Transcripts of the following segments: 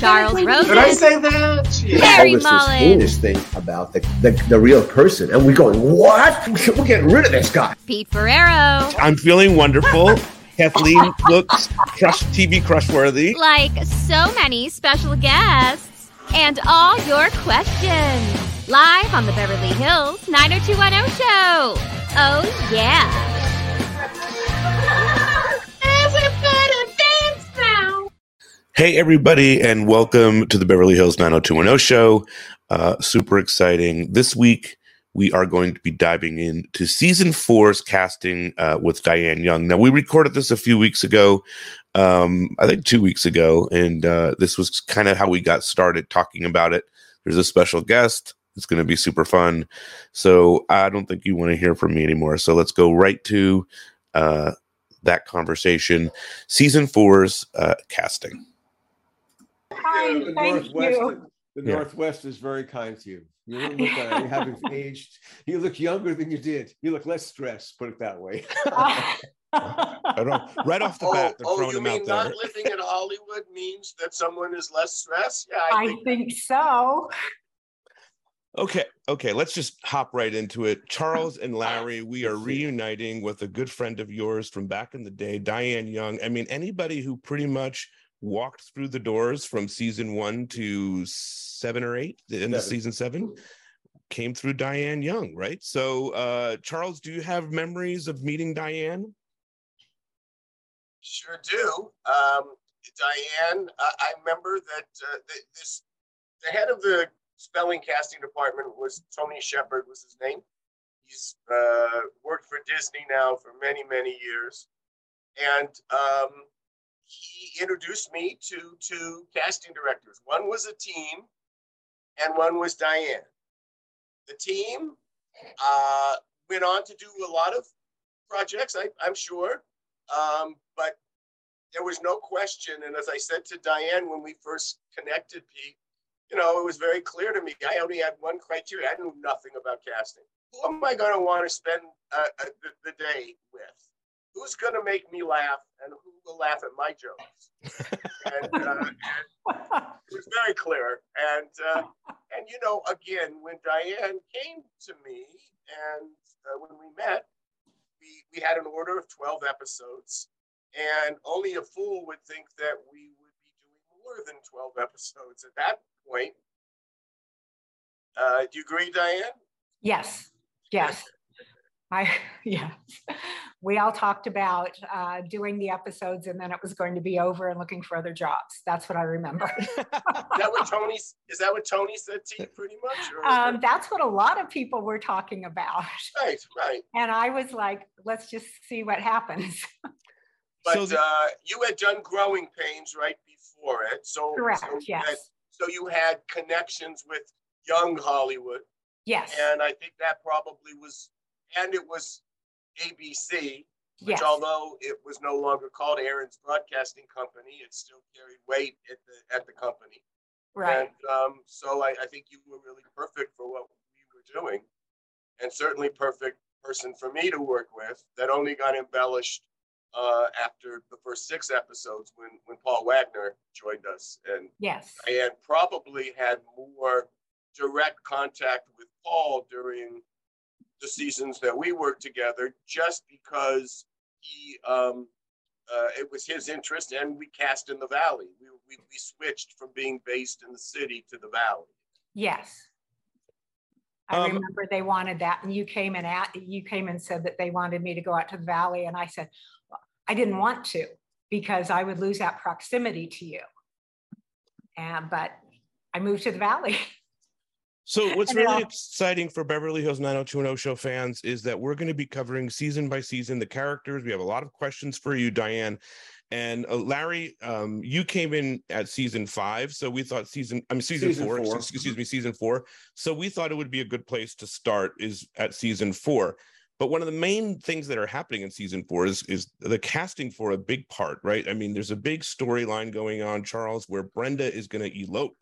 Charles Rosin, Did I say that? Yeah. Harry all this, this Mullins, heinous thing about the, the, the real person, and we're going, what? We're getting rid of this guy. Pete Ferriero, I'm feeling wonderful. Kathleen looks crush TV crushworthy. like so many special guests, and all your questions. Live on the Beverly Hills 90210 show. Oh, yeah. Hey, everybody, and welcome to the Beverly Hills 90210 show. Uh, super exciting. This week, we are going to be diving into season four's casting uh, with Diane Young. Now, we recorded this a few weeks ago, um, I think two weeks ago, and uh, this was kind of how we got started talking about it. There's a special guest. It's going to be super fun. So, I don't think you want to hear from me anymore. So, let's go right to uh, that conversation. Season four's uh, casting. Yeah, the thank Northwest, you. the Yeah. Northwest is very kind to you. You don't look uh, you haven't aged. You look younger than you did. You look less stressed. Put it that way. Right off, right off the Oh, bat, they're oh, throwing you him mean out there. not living in Hollywood means that someone is less stressed? Yeah, I, I think. think so. Okay, okay, let's just hop right into it. Charles and Larry, we are reuniting with a good friend of yours from back in the day, Diane Young. I mean, anybody who pretty much walked through the doors from season one to seven or eight, the end of season seven, came through Diane Young, right? So, uh, Charles, do you have memories of meeting Diane? Sure do. Um, Diane, I, I remember that uh, th- this the head of the spelling casting department was Tony Shepherd was his name. He's uh, worked for Disney now for many many years, and um, he introduced me to two casting directors. One was a team, and one was Diane. The team uh, went on to do a lot of projects, I, I'm sure. Um, but there was no question. And as I said to Diane when we first connected, Pete, you know, it was very clear to me. I only had one criteria. I knew nothing about casting. Who am I going to want to spend uh, uh, the, the day with? Who's going to make me laugh and who will laugh at my jokes? and, uh, and it was very clear. And uh, and you know, again, when Diane came to me and uh, when we met, we we had an order of twelve episodes, and only a fool would think that we would be doing more than twelve episodes at that point. Uh, do you agree, Diane? Yes, yes. I, yeah. We all talked about uh, doing the episodes and then it was going to be over and looking for other jobs. That's what I remember. Is that what Tony? Is that what Tony said to you, pretty much? Or um, that's what a lot of people were talking about. right, right. And I was like, let's just see what happens. But So the- uh, you had done Growing Pains right before it, so Correct, So you, yes. had, so you had connections with young Hollywood, Yes, and I think that probably was, and it was ABC, which yes, although it was no longer called Aaron's Broadcasting Company, it still carried weight at the at the company. right. And um, so I, I think you were really perfect for what we were doing, and certainly perfect person for me to work with. That only got embellished uh, after the first six episodes when when Paul Waigner joined us, and Yes, Diane probably had more direct contact with Paul during the seasons that we worked together, just because he um, uh, it was his interest, and we cast in the valley. We, we we switched from being based in the city to the valley. yes. I Um, remember they wanted that, and you came and at you came and said that they wanted me to go out to the valley, and I said "Well, I didn't want to because I would lose that proximity to you. And but I moved to the valley. So what's And it really all- exciting for Beverly Hills 90210 show fans is that we're going to be covering season by season the characters. We have a lot of questions for you, Diane. And uh, Larry, um, you came in at season five, so we thought season I'm season, Season four, four. excuse me, season four. So we thought it would be a good place to start is at season four. But one of the main things that are happening in season four is is the casting for a big part, right? I mean, there's a big storyline going on, Charles, where Brenda is going to elope.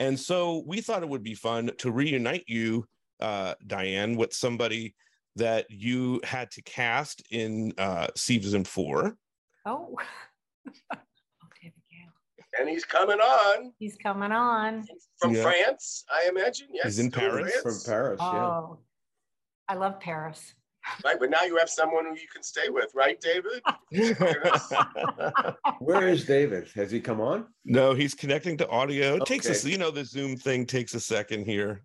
And so we thought it would be fun to reunite you, uh, Diane, with somebody that you had to cast in uh, season four. Oh, oh, David Gail. And he's coming on he's coming on. from Yeah. France, I imagine. Yes, He's in from Paris. From Paris, yeah. Oh, I love Paris. Right, but now you have someone who you can stay with, right, David? Where is David? Has he come on? no, he's connecting to audio. It takes us, you know, the Zoom thing takes a second here.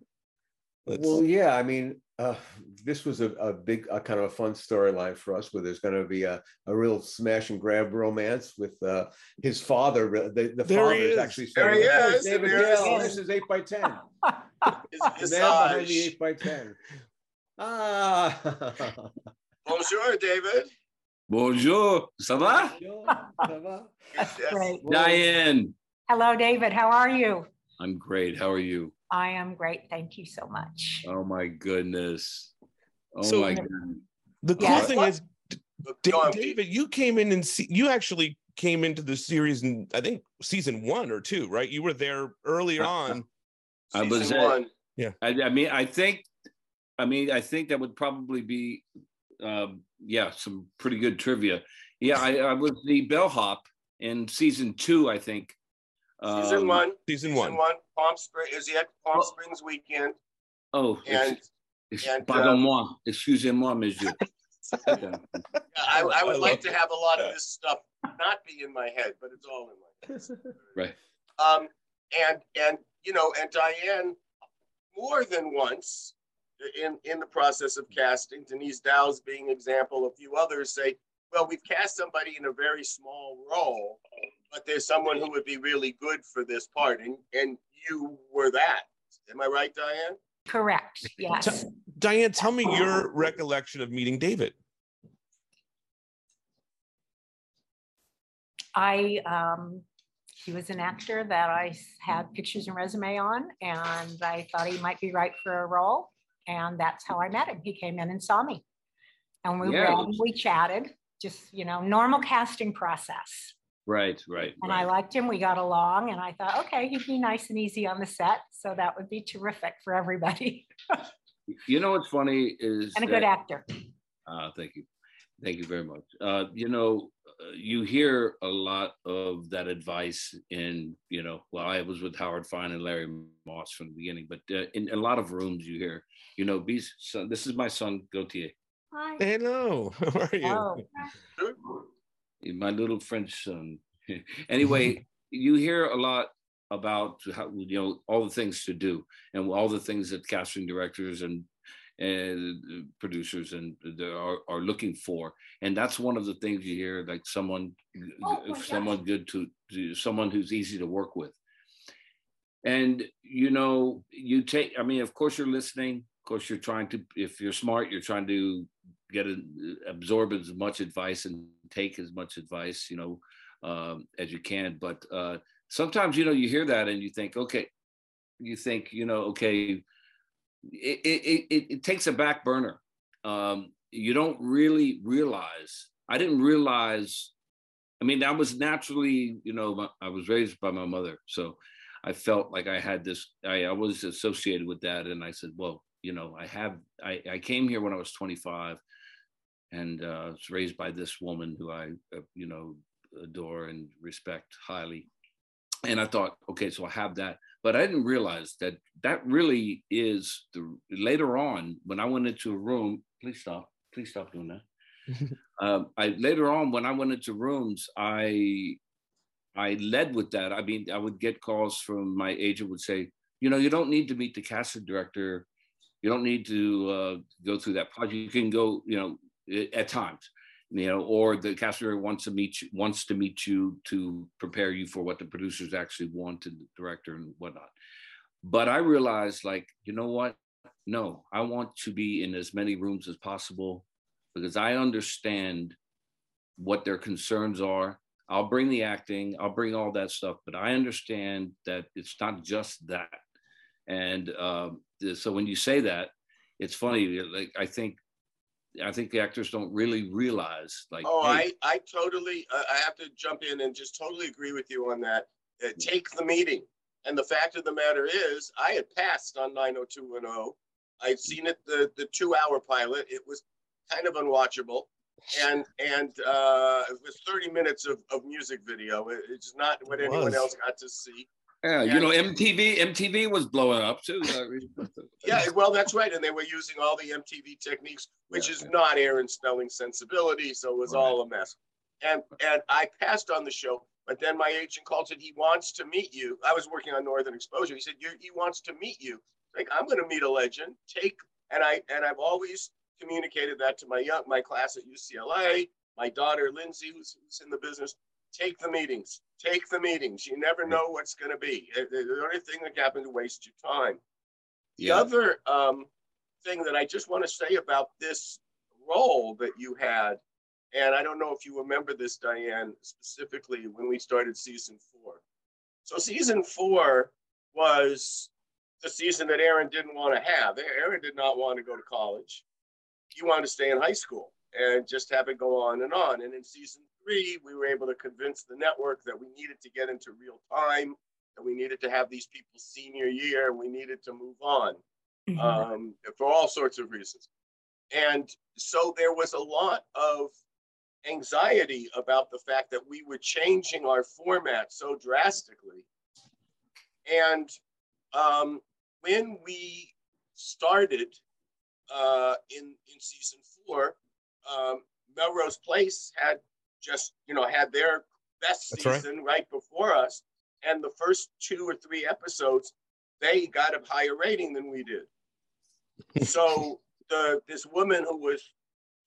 Let's, Well, yeah, I mean, uh, this was a, a big, a kind of a fun storyline for us where there's going to be a, a real smash and grab romance with uh, his father. The, the There father he is is. actually There he is, David there he is. this is 8 by 10 His The man behind the 8 by 10 Ah, Bonjour, David. Bonjour, ça va? Ça va? Yes, yes. Great. Diane, Hello, David. How are you? I'm great. How are you? I am great. Thank you so much. Oh my goodness. Oh So- my goodness. the cool Yes. thing What? is, Da- Go David, you came in and see, you actually came into the series in I think season one or two, right? You were there earlier Uh, on. I was Season at- one. I, I mean, I think, I mean, I think that would probably be, um, yeah, some pretty good trivia. Yeah, I, I was the bellhop in season two, I think. Season Um, one. Season Season one. one. Palm Spring. Is he at Palm. Springs weekend? Oh, And ex- and, pardon-moi, excusez-moi, monsieur. yeah, I, I I would love- like to have a lot of this stuff not be in my head, but it's all in my head. Right. Um, and and you know, and Diane, more than once, in in the process of casting, Denise Dowse being example. A few others say, well, we've cast somebody in a very small role, but there's someone who would be really good for this part, and and you were that. Am I right, Diane? Correct. Yes. Diane, tell me your recollection of meeting David. I um, he was an actor that I had pictures and resume on, and I thought he might be right for a role, and that's how I met him. He came in and saw me, and we Yeah. read, we chatted, just you know, normal casting process. Right, right, And I liked him. We got along, and I thought, okay, he'd be nice and easy on the set, so that would be terrific for everybody, You know what's funny is and a good actor. Uh, thank you. Thank you very much. Uh, you know, uh, you hear a lot of that advice in, you know, well, I was with Howard Fine and Larry Moss from the beginning, but uh, in a lot of rooms you hear, you know, be son, this is my son Gautier, Hi. Hello, how are you? Oh, my little French son. anyway, you hear a lot about how, you know, all the things to do and all the things that casting directors and and producers and are, are looking for. And that's one of the things you hear like someone Oh uh, my someone good to, to someone who's easy to work with. And you know you take i mean of course you're listening of course you're trying to if you're smart you're trying to get a, absorb as much advice and take as much advice you know um, as you can but uh, sometimes you know you hear that and you think okay you think you know okay it, it, it, it takes a back burner. Um, you don't really realize. I didn't realize. I mean, I was naturally, you know, my, I was raised by my mother, so I felt like I had this. I, I was associated with that, and I said, well, you know, I have. I, I came here when I was 25, and uh, was raised by this woman who I, uh, you know, adore and respect highly. And I thought, okay, so I have that but I didn't realize that that really is the later on when I went into a room. Please stop. Please stop doing that. um, I later on when I went into rooms, I I led with that. I mean, I would get calls from my agent would say, you know, you don't need to meet the casting director You don't need to uh, go through that project. You can go, you know, at times, you know, or the caster wants to meet you, wants to meet you to prepare you for what the producers actually want and the director and whatnot. But I realized, like, you know what? No, I want to be in as many rooms as possible because I understand what their concerns are. I'll bring the acting, I'll bring all that stuff, but I understand that it's not just that. And uh, so when you say that, it's funny. Like I think, I think the actors don't really realize. Like, oh, hey, I, I totally, uh, I have to jump in and just totally agree with you on that. Uh, take the meeting. And the fact of the matter is, I had passed on 90210. I'd seen it, the, the two hour pilot. It was kind of unwatchable. And and uh, it was 30 minutes of, of music video. It- it's not what It anyone was. else got to see. Yeah, you know, MTV, MTV was blowing up too. Yeah, well, that's right. And they were using all the MTV techniques, which Yeah, is yeah. not Aaron Spelling sensibility. So it was Right. all a mess. And and I passed on the show, but then my agent called said he wants to meet you. I was working on Northern Exposure. He said you he wants to meet you. Like I'm going to meet a legend. Take and I and I've always communicated that to my young my class at UCLA. My daughter Lindsay, who's, who's in the business, take the meetings. Take the meetings. You never know what's going to be. The the only thing that can happen to waste your time. The Yeah. other um, thing that I just want to say about this role that you had, and I don't know if you remember this, Diane, specifically when we started season four. So season four was the season that Aaron didn't want to have. Aaron did not want to go to college. He wanted to stay in high school and just have it go on and on. And in season three, we were able to convince the network that we needed to get into real time, that we needed to have these people senior year, and we needed to move on um, for all sorts of reasons. And so there was a lot of anxiety about the fact that we were changing our format so drastically. And um, when we started uh, in in season four, um, Melrose Place had just you know had their best That's season right. before us, and the first two or three episodes they got a higher rating than we did. so the this woman who was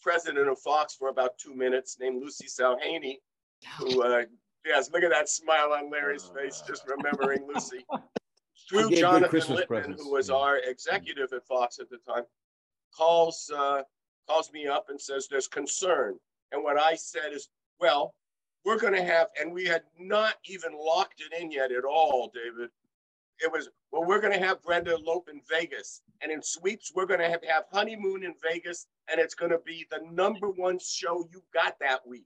president of Fox for about two minutes, named Lucie Salhany, who uh, yes, look at that smile on Larry's face just remembering Lucie. Through Jonathan Littman, presents. who was Yeah. our executive at Fox at the time, calls uh, calls me up and says there's concern. And what I said is, well, we're going to have, and we had not even locked it in yet at all, David. It was, well, we're going to have Brenda elope in Vegas. And in sweeps, we're going to have, have honeymoon in Vegas. And it's going to be the number one show you got that week.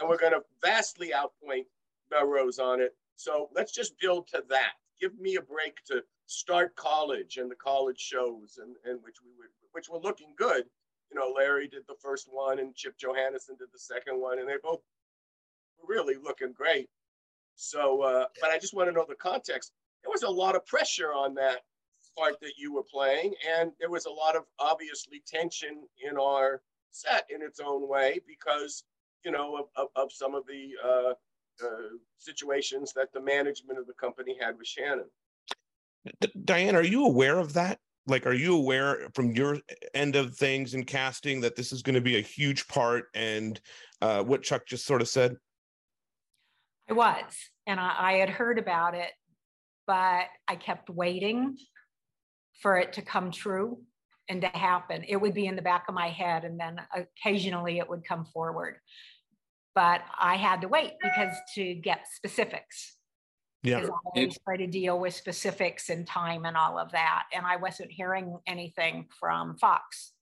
And we're going to vastly outpoint Melrose on it. So let's just build to that. Give me a break to start college and the college shows, and, and which we were, which were looking good. You know, Larry did the first one, and Chip Johannessen did the second one, and they both were really looking great. So, uh, but I just want to know the context. There was a lot of pressure on that part that you were playing, and there was a lot of obviously tension in our set in its own way because you know of, of, of some of the uh, uh, situations that the management of the company had with Shannon. D- Diane, are you aware of that? Like, are you aware from your end of things in casting that this is going to be a huge part? And uh, what Chuck just sort of said. I was, and I, I had heard about it, but I kept waiting for it to come true and to happen. It would be in the back of my head, and then occasionally it would come forward. But I had to wait because to get specifics. Yeah. I always try to deal with specifics and time and all of that. And I wasn't hearing anything from Fox.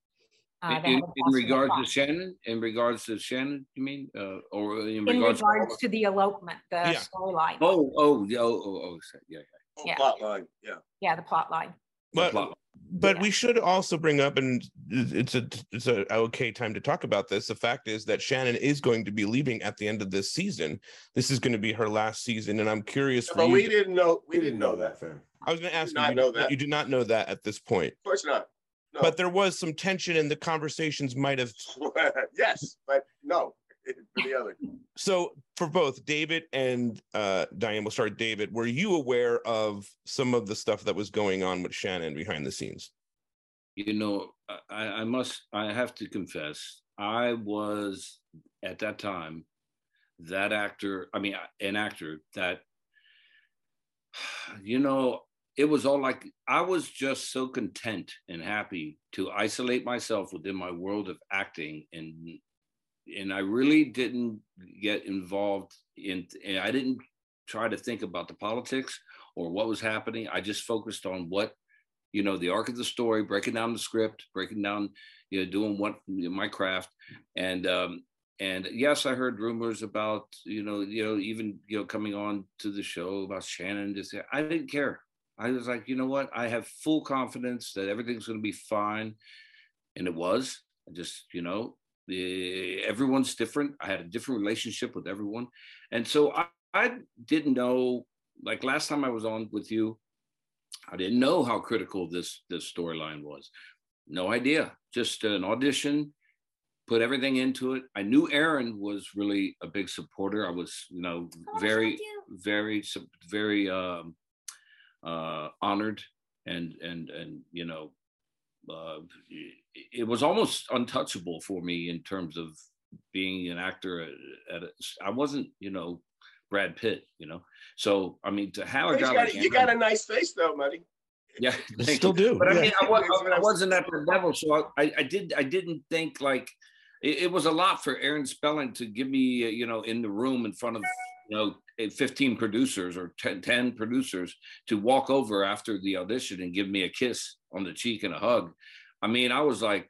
Uh, in, in- haven't in passed it regards to. Shannon, in regards to Shannon, you mean, uh, or in, in regards? regards to the elopement, the Yeah. storyline. oh, oh, yeah, oh, oh, oh, so- yeah, Whole Yeah. plot line, yeah. Yeah, the plot line. yeah. But, plot. But Yeah. we should also bring up, and it's a it's a okay time to talk about this. The fact is that Shannon is going to be leaving at the end of this season. This is going to be her last season, and I'm curious. For but we to- didn't know. We didn't know that, fam. I was going to ask you. you know that. You did not know that at this point, Of course not. No. but there was some tension, and the conversations might have yes, but no, for the other. so for both David and uh, Diane, we'll start David. Were you aware of some of the stuff that was going on with Shannon behind the scenes? you know, I, I must, I have to confess, I was at that time that actor, I mean, an actor that, you know, it was all like I was just so content and happy to isolate myself within my world of acting and and I really didn't get involved in and I didn't try to think about the politics or what was happening. I just focused on what you know the arc of the story, breaking down the script, breaking down you know doing what you know, my craft and um and yes, I heard rumors about you know you know even you know coming on to the show about Shannon. Just I didn't care. I was like, you know what? I have full confidence that everything's going to be fine, and it was. I just you know everyone's different. I had a different relationship with everyone, and so I, I didn't know. Like last time I was on with you, I didn't know how critical this this storyline was. No idea. Just an audition put everything into it. I knew Aaron was really a big supporter. I was, you know, very, very, very um, uh, honored and and and you know, uh, it was almost untouchable for me in terms of being an actor. At, at a, I wasn't, you know, Brad Pitt, you know. So I mean, to have a guy, got, you got a nice face though, Muddy. Yeah, still do. But I mean, I, was, I wasn't at the level, so I, I did. I didn't think like it, it, was a lot for Aaron Spelling to give me, uh, you know, in the room in front of, you know, 15 producers or 10, 10, producers to walk over after the audition and give me a kiss on the cheek and a hug. I mean, I was like,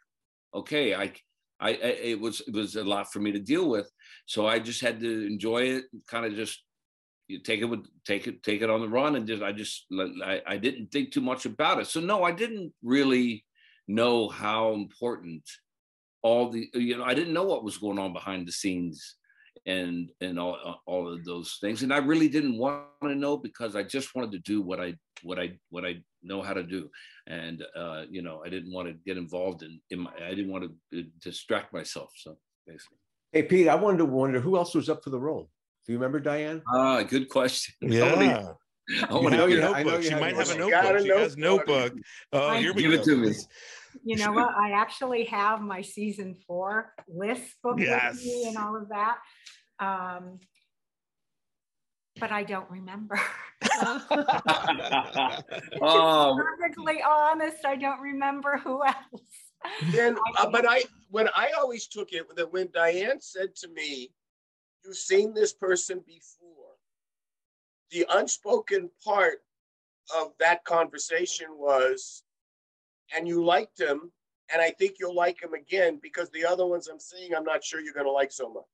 okay, I, I, it was, it was a lot for me to deal with. So I just had to enjoy it, kind of just you take it with take it take it on the run and just i just I, I didn't think too much about it so no i didn't really know how important all the you know i didn't know what was going on behind the scenes and and all all of those things and i really didn't want to know because i just wanted to do what i what i what i know how to do and uh you know i didn't want to get involved in, in my, i didn't want to uh, distract myself so basically hey pete i wanted to wonder who else was up for the role do you remember diane ah good question yeah Oh, you know your notebook. She might have a notebook. She has notebook. Oh, here we Give go. it to me. You know what? I actually have my season four list book Yes. with me and all of that. Um, but I don't remember. oh, Perfectly honest, I don't remember who else. Then, uh, but I, when I always took it, that when Diane said to me, "You've seen this person before," the unspoken part of that conversation was, "And you liked him, and I think you'll like him again because the other ones I'm seeing, I'm not sure you're going to like so much."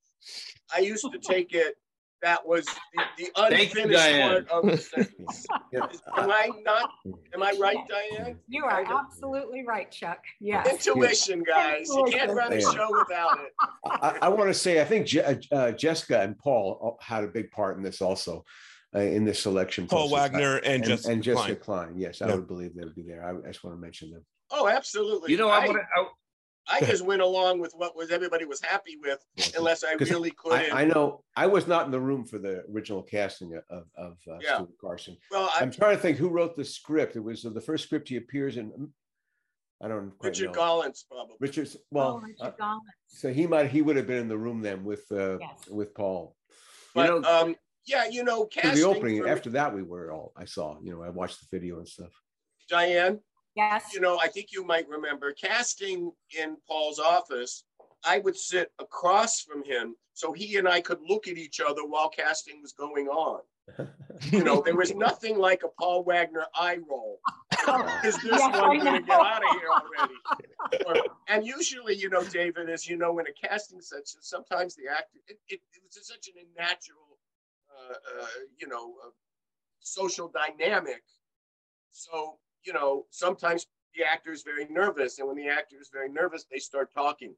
I used to take it that was the, the Thank you, unfinished Diane. part of the sentence. Yeah. Am I not? Am I right, Diane? You are absolutely right, Chuck. Yes. Intuition, guys. You can't run a show without it. I, I want to say, I think Je- uh, Jessica and Paul had a big part in this also, uh, in this selection. Paul process. Waigner and Jessica and Jessica Klein. Klein. Yes, I Yeah. would believe they would be there. I, I just want to mention them. Oh, absolutely. you know, I, I, want to. I just went along with what was everybody was happy with, unless I really couldn't. I, I know I was not in the room for the original casting of of uh, Yeah. Stuart Carson. well, I, I'm trying to think who wrote the script. It was uh, the first script he appears in. I don't quite Richard know. Gollance, probably. Richard's Oh, well, Richard uh, Gollance. so he might he would have been in the room then with uh, Yes. with Paul. But You know- um, yeah, you know, For casting the opening. for After that, we were all I saw. You know, I watched the video and stuff. Diane. Yes. You know, I think you might remember casting in Paul's office. I would sit across from him so he and I could look at each other while casting was going on. You know, there was nothing like a Paul Waigner eye roll. Is this Yes, one going to get out of here already? Or- and usually, you know, David, as you know, in a casting session, sometimes the actor, it, it, it was such an unnatural, uh, uh, you know, uh, social dynamic. So, you know, sometimes the actor is very nervous. And when the actor is very nervous, they start talking.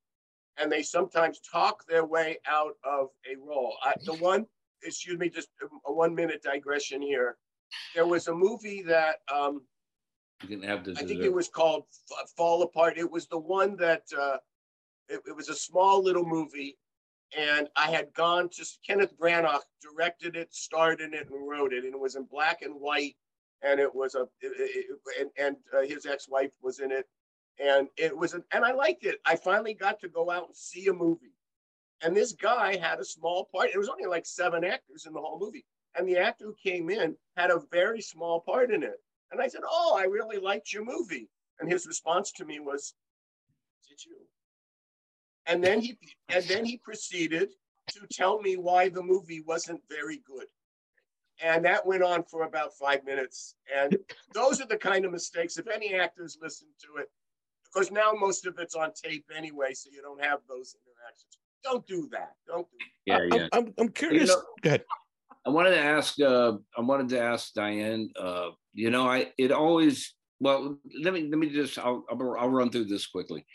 And they sometimes talk their way out of a role. I, the one, excuse me, just a, one minute digression here. There was a movie that um, You can have this. I think it was called F- Fall Apart. It was the one that uh, it, it was a small little movie, and I had gone to Kenneth Branagh directed it, starred in it, and wrote it, and it was in black and white, and it was a it- it- and and uh, his ex-wife was in it, and it was, an, and I liked it. I finally got to go out and see a movie, and this guy had a small part. It was only like seven actors in the whole movie, and the actor who came in had a very small part in it. And I said, "Oh, I really liked your movie." And his response to me was, "Did you?" And then he and then he proceeded to tell me why the movie wasn't very good. And that went on for about five minutes. And those are the kind of mistakes, if any actors listen to it, because now most of it's on tape anyway, so you don't have those interactions. Don't do that. Don't do Yeah, I- yeah. I'm, I'm curious. know- Go ahead. I wanted to ask. Uh, I wanted to ask Diane. Uh, you know, I it always. Well, let me let me just. I'll I'll, I'll run through this quickly.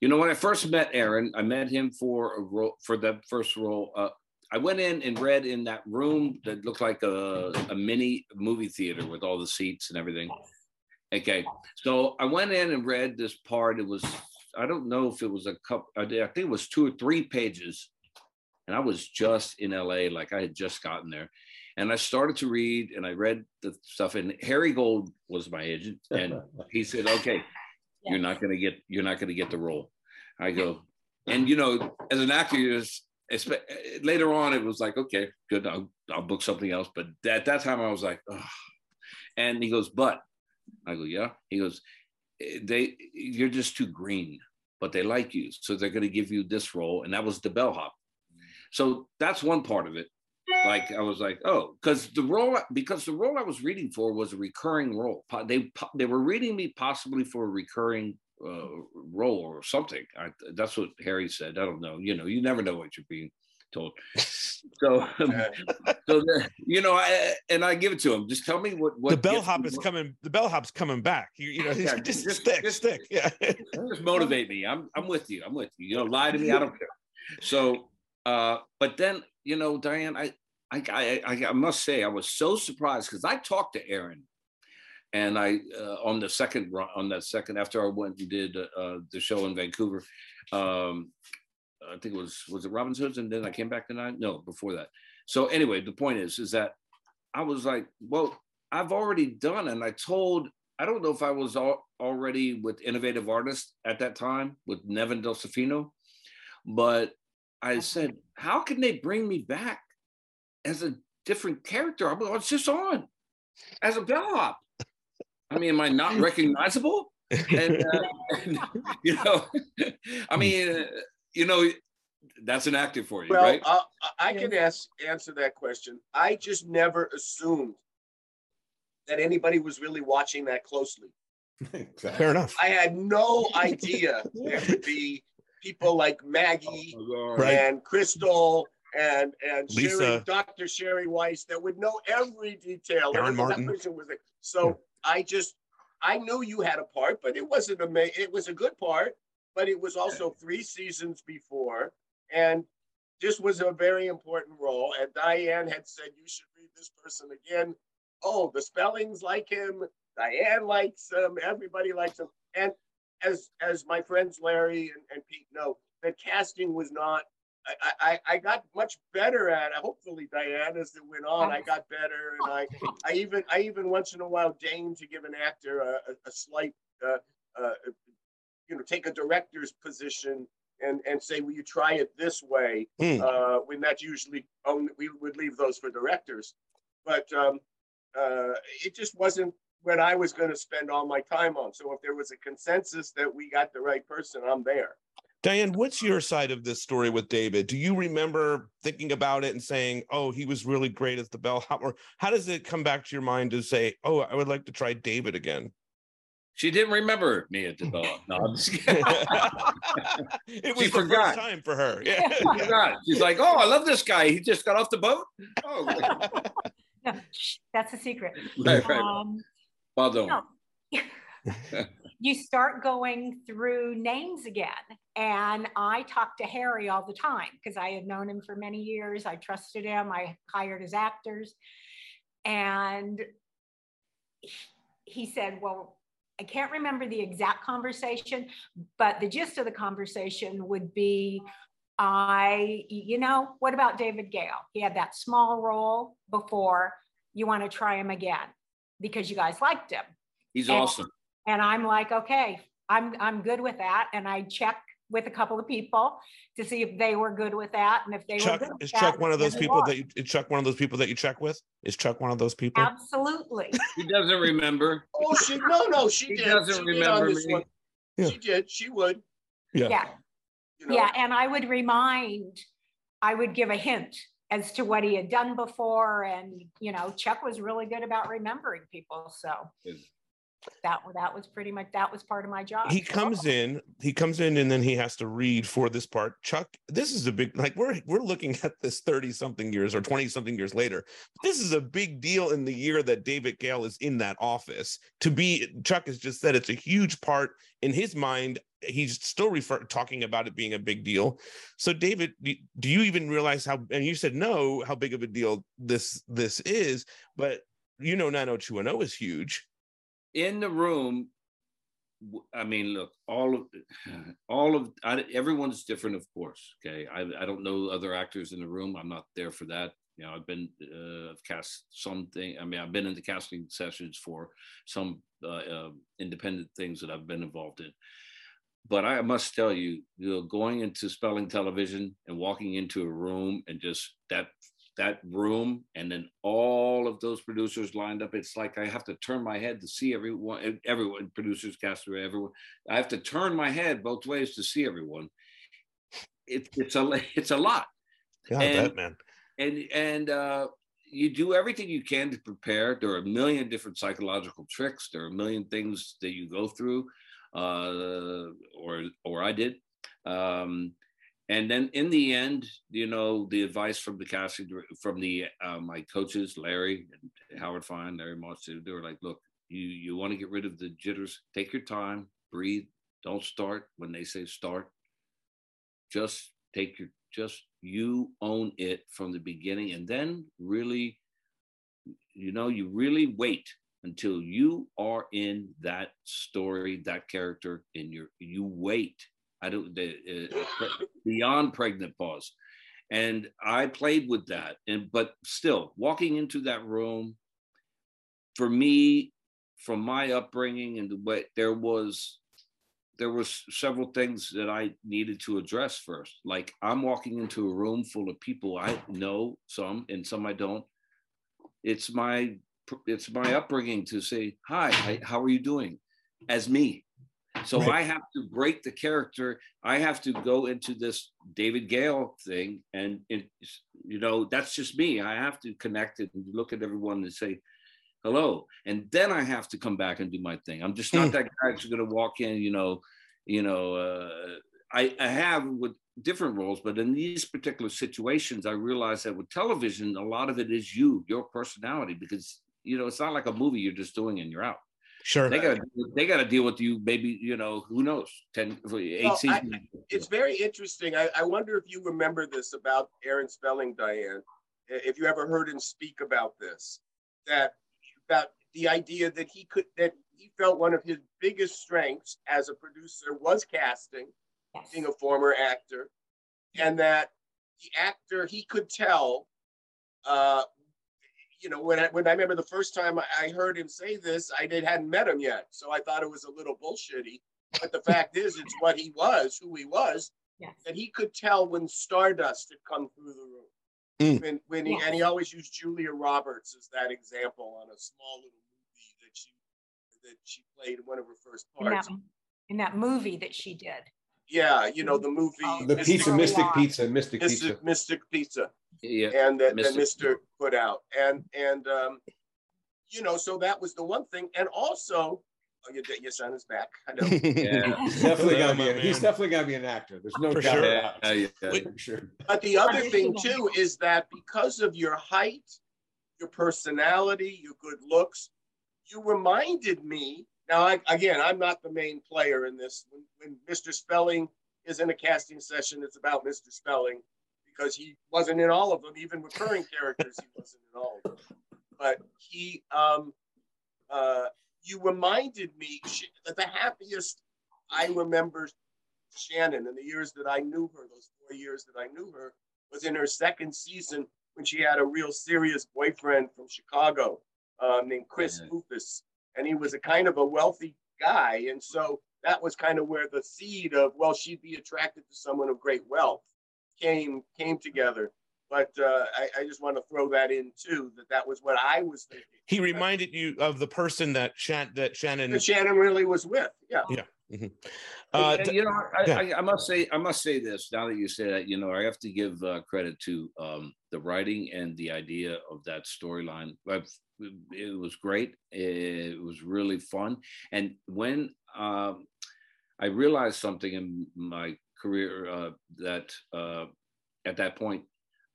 You know, when I first met Aaron, I met him for a role for the first role. Uh, I went in and read in that room that looked like a, a mini movie theater with all the seats and everything. Okay, so I went in and read this part. It was I don't know if it was a couple. I think it was two or three pages, and I was just in LA, like I had just gotten there. And I started to read and I read the stuff. And Harry Gold was my agent, and he said, "Okay, you're not gonna get you're not gonna get the role." I go, and you know, as an actor, you just espe- later on it was like, okay, good, I'll, I'll book something else. But at that time, I was like, and he goes, but I go, yeah. He goes, "Eh, they you're just too green, but they like you, so they're gonna give you this role, and that was the bellhop. So that's one part of it. Like I was like, oh, because the role because the role I was reading for was a recurring role. They they were reading me possibly for a recurring uh, role or something. I, that's what Harry said. I don't know. You know, you never know what you're being told. So, so the, you know, I, and I give it to him. Just tell me what what the gets bellhop is coming. The bellhop's coming back. You, you know, Yeah, just, just- stick, just- stick. Yeah. just motivate me. I'm I'm with you. I'm with you. You know, lie to me. I don't care. So, uh, but then you know, Diane, I I I, I, I must say I was so surprised because I talked to Aaron, and I uh, on the second run on that second after I went and did uh, the show in Vancouver. Um, I think it was was it Robin's Hoods, and then I came back tonight. No, before that. So anyway, the point is, is that I was like, well, I've already done, and I told. I don't know if I was al- already with Innovative Artists at that time with Nevin Dolcefino, but I said, how can they bring me back as a different character? I was just on as a bellhop. I mean, am I not recognizable? And, uh, and, you know, I mean, uh, you know, that's an actor for you, Well, right? uh, I can ask, answer that question. I just never assumed that anybody was really watching that closely. Fair enough. I had no idea there would be people like Maggie Right. and Crystal and and Lisa. Sherry, Dr. Sherry Weiss that would know every detail. Aaron Everything that Martin. person was there. So I just I knew you had a part, but it wasn't a ma- it was a good part, but it was also three seasons before, and this was a very important role. And Diane had said you should read this person again. Oh, the spellings like him. Diane likes him. Everybody likes him. And as as my friends Larry and, and Pete know, the casting was not. I, I, I got much better at it. Hopefully, Diane, as it went on, I got better, and I I even I even once in a while deigned to give an actor a, a, a slight, uh, uh, you know, take a director's position and and say, will you try it this way? Hmm. Uh, when that's usually only, we would leave those for directors, but um, uh, it just wasn't what I was going to spend all my time on. So if there was a consensus that we got the right person, I'm there. Diane, what's your side of this story with David? Do you remember thinking about it and saying, "Oh, he was really great as the bellhop," or how does it come back to your mind to say, "Oh, I would like to try David again"? She didn't remember me at the bell. No, I'm just kidding. it was She the forgot. first time for her. Yeah. She forgot. She's like, oh, I love this guy. He just got off the boat. Oh, No, shh, that's a secret. right, right. Um, Pardon. no. you start going through names again. And I talked to Harry all the time because I had known him for many years. I trusted him. I hired his actors. And he- he said, Well, I can't remember the exact conversation, but the gist of the conversation would be I, you know, what about David Gail? He had that small role before. You want to try him again because you guys liked him. He's And- awesome. And I'm like, okay, I'm I'm good with that, and I check with a couple of people to see if they were good with that, and if they Chuck were good with is that, Chuck one of those people that you is Chuck one of those people that you check with? Is Chuck one of those people? absolutely. He doesn't remember. Oh, she no, no, she He did. doesn't she did on remember this me. one. Yeah. She did. She would. Yeah. yeah. You know. Yeah, and I would remind, I would give a hint as to what he had done before, and you know, Chuck was really good about remembering people. So Good. That that was pretty much that was part of my job. he comes in he comes in and then he has to read for this part. Chuck this is a big like we're we're looking at this 30 something years or 20 something years later. This is a big deal in the year that david gail is in that office. To be chuck has just said it's a huge part in his mind. He's still refer talking about it being a big deal. So david do, do you even realize how and you said no how big of a deal this this is but you know 90210 is huge in the room I mean look all of all of I, everyone's different of course okay? I, I don't know other actors in the room. I'm not there for that. You know i've been uh cast something i mean i've been in the casting sessions for some uh, uh, independent things that i've been involved in. But i must tell you you know going into spelling television and walking into a room and just that that room and then all of those producers lined up. It's like i have to turn my head to see everyone everyone producers cast everyone. I have to turn my head both ways to see everyone. It, it's a it's a lot. Yeah And- bet, man. and and uh you do everything you can to prepare. There are a million different psychological tricks. There are a million things that you go through uh or or i did. Um and then in the end you know the advice from the casting from the uh, my coaches larry and howard fine larry moss they were like look you you want to get rid of the jitters. Take your time breathe. Don't start. When they say start just take your just you own it from the beginning and then really you know you really wait until you are in that story that character in your you wait i don't the, uh, beyond pregnant pause and i played with that and but still walking into that room for me from my upbringing and the way there was there was several things that I needed to address first. Like I'm walking into a room full of people I know some and some I don't. It's my it's my upbringing to say hi, hi how are you doing, as me. So Right. I have to break the character. I have to go into this David Gail thing, and it, you know that's just me. I have to connect it and look at everyone and say, hello and then i have to come back and do my thing i'm just not Hmm. that guy who's going to walk in you know you know uh, I, I have with different roles but in these particular situations i realize that with television a lot of it is you your personality because you know it's not like a movie you're just doing and you're out sure they got to they got to deal with you maybe you know who knows 10 eight Well, I- seasons It's very interesting. I, I wonder if you remember this about Aaron Spelling, Diane. If you ever heard him speak about this, that about the idea that he could that he felt one of his biggest strengths as a producer was casting, Yes. being a former actor, and that the actor he could tell. Uh, you know, when I, when I remember the first time I- I heard him say this, I did, hadn't met him yet, so I thought it was a little bullshitty. But the fact is, it's what he was, who he was, Yes. that he could tell when stardust had come through the room. Mm. When, when he, Yes. and he always used Julia Roberts as that example on a small little movie that she that she played in one of her first in that, parts. in that movie that she did. Yeah, you know the movie Oh, The Mystic- pizza, Early Mystic on. Pizza, Mystic Pizza. Mystic, Mystic Pizza, yeah and that, that Mister put out, and and um, you know, so that was the one thing, and also, oh, your, your son is back. I know. yeah He's definitely Yeah, gotta be. my An, he's definitely gotta be an actor. There's no For doubt sure. about yeah, it. yeah. Wait. For sure. But the other thing too is that because of your height, your personality, your good looks, you reminded me. Now, I, again, I'm not the main player in this. When, when Mr. Spelling is in a casting session, it's about Mr. Spelling because he wasn't in all of them, even recurring characters. He wasn't in all of them. But he, um, uh, you reminded me that the happiest I remember Shannon in the years that I knew her, those four years that I knew her, was in her second season when she had a real serious boyfriend from Chicago um, named Chris Yeah. Foufas. And he was a kind of a wealthy guy. And so that was kind of where the seed of well, she'd be attracted to someone of great wealth came came together. But uh, I, I just want to throw that in too. That that was what I was thinking. He reminded you of the person that Shan- that Shannon. That Shannon really was with. Yeah. Yeah. Mhm. Uh, Hey, d- you know, I, yeah. I, I must say, I must say this. Now that you say that, you know, I have to give uh, credit to um, the writing and the idea of that storyline. It was great. It was really fun. And when um, I realized something in my career uh, that uh, at that point,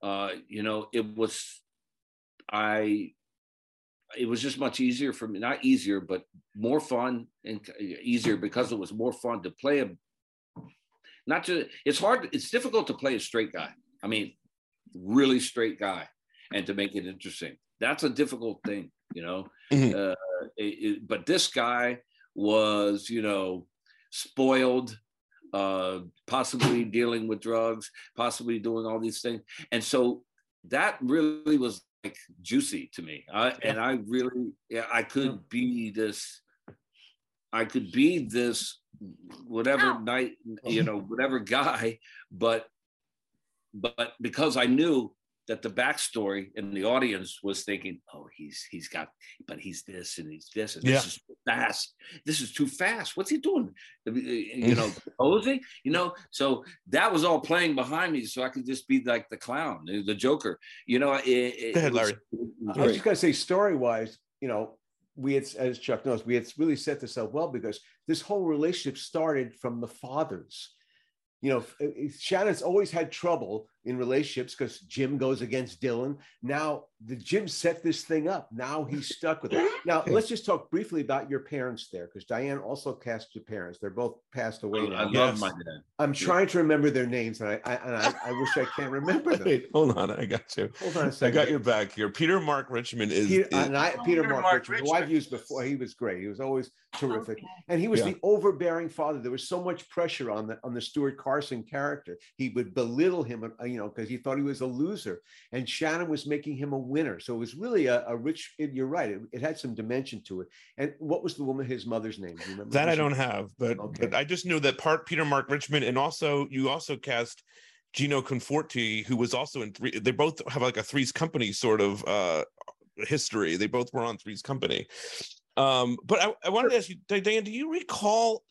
uh, you know, it was I. It was just much easier for me, not easier, but more fun and easier because it was more fun to play a not to it's hard it's difficult to play a straight guy i mean really straight guy and to make it interesting that's a difficult thing you know Mhm. uh, it- it- but this guy was you know spoiled uh possibly dealing with drugs possibly doing all these things. And so that really was like juicy to me. I, and i really yeah i could be this i could be this whatever night you know whatever guy but but because i knew that the backstory in the audience was thinking oh he's he's got but he's this and he's this and Yeah. this is fast this is too fast what's he doing eh, eh, you know posing you know so that was all playing behind me so i could just be like the clown the joker you know it, it, Go ahead, it was- Larry. it was I was just going to say, story wise, you know, we had, as Chuck knows, we had really set this up well because this whole relationship started from the fathers. You know, uh, Shannon's always had trouble in relationships because Jim goes against Dylan. Now the Jim set this thing up. Now he's stuck with it. Now let's just talk briefly about your parents there, because Diane also cast your parents. They're both passed away I now. love my dad. I'm trying to remember their names, and I, I and I, I wish I can't remember them. Wait, hold on, I got you. Hold on a second. I got your back here. Peter Mark Richmond is, Peter, is- and I, Peter Peter Mark, Mark Richmond, who I've used before. He was great. He was always terrific, and he was Yeah. the overbearing father. There was so much pressure on the on the Stuart Carson character. He would belittle him, uh, you know, because he thought he was a loser, and Shannon was making him a winner. So it was really a, a rich. it- You're right. It, it had some dimension to it. And what was the woman? His mother's name? Do you remember? that I don't have, but Okay. but I just know that part Peter Mark Richmond, and also you also cast Gino Conforti, who was also in three. They both have like a Three's Company sort of uh history. They both were on Three's Company. Um, but I, I wanted to ask you, Dan, do you recall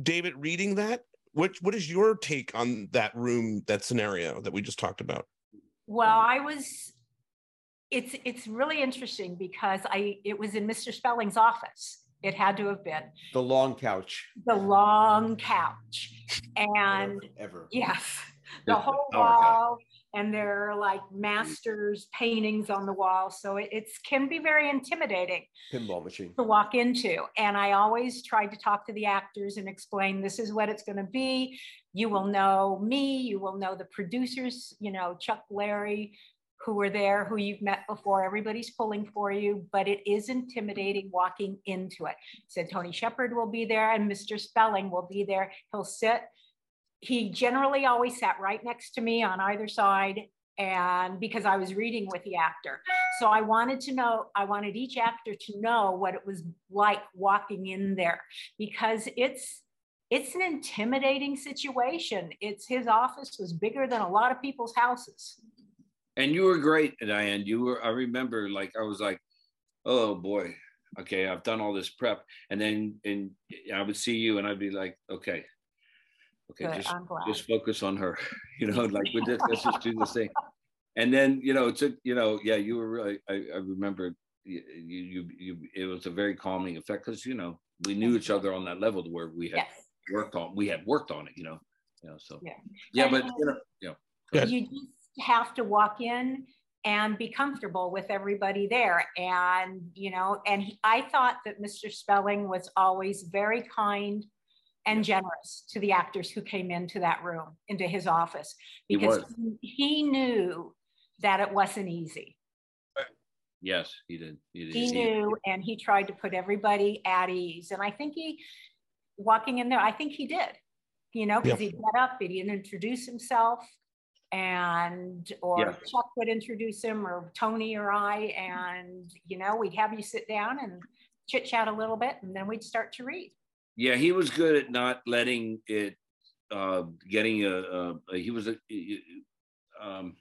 David reading that? What what is your take on that room, that scenario that we just talked about? Well, I was. It's it's really interesting because I it was in Mr. Spelling's office. It had to have been The long couch. the long couch, and ever. yes, the Yeah, whole our couch. wall, and there are like masters paintings on the wall. So it it's, can be very intimidating pinball machine. to walk into. And I always tried to talk to the actors and explain this is what it's going to be. You will know me, you will know the producers, you know, Chuck, Larry, who were there, who you've met before. Everybody's pulling for you, but it is intimidating walking into it. Said Tony Shepherd will be there and Mr. Spelling will be there. He'll sit. He generally always sat right next to me on either side and because I was reading with the actor. So I wanted to know, I wanted each actor to know what it was like walking in there because it's it's an intimidating situation. It's his office was bigger than a lot of people's houses. And you were great, Diane. You were. I remember, like I was like, oh boy, okay, I've done all this prep, and then and I would see you, and I'd be like, okay, okay, Good, just just focus on her, you know, like with this, let's just do this thing. And then you know, it took you know, yeah, you were really. I, I remember you, you you it was a very calming effect because you know we knew each other on that level to where we had Yes. worked on we had worked on it, you know, you know. So Yeah. yeah, And- but you know, yeah. Good. You just have to walk in and be comfortable with everybody there. And, you know, and he- I thought that Mr. Spelling was always very kind and generous to the actors who came into that room, into his office, because he, he knew that it wasn't easy. Yes, he did. He, did. He knew and he tried to put everybody at ease. And I think he, walking in there, I think he did, you know, because he'd get up, he'd introduce himself and, or. Chuck would introduce him or Tony or I, and, you know, we'd have you sit down and chit chat a little bit and then we'd start to read. Yeah, he was good at not letting it uh, getting a, a, a he was a, um,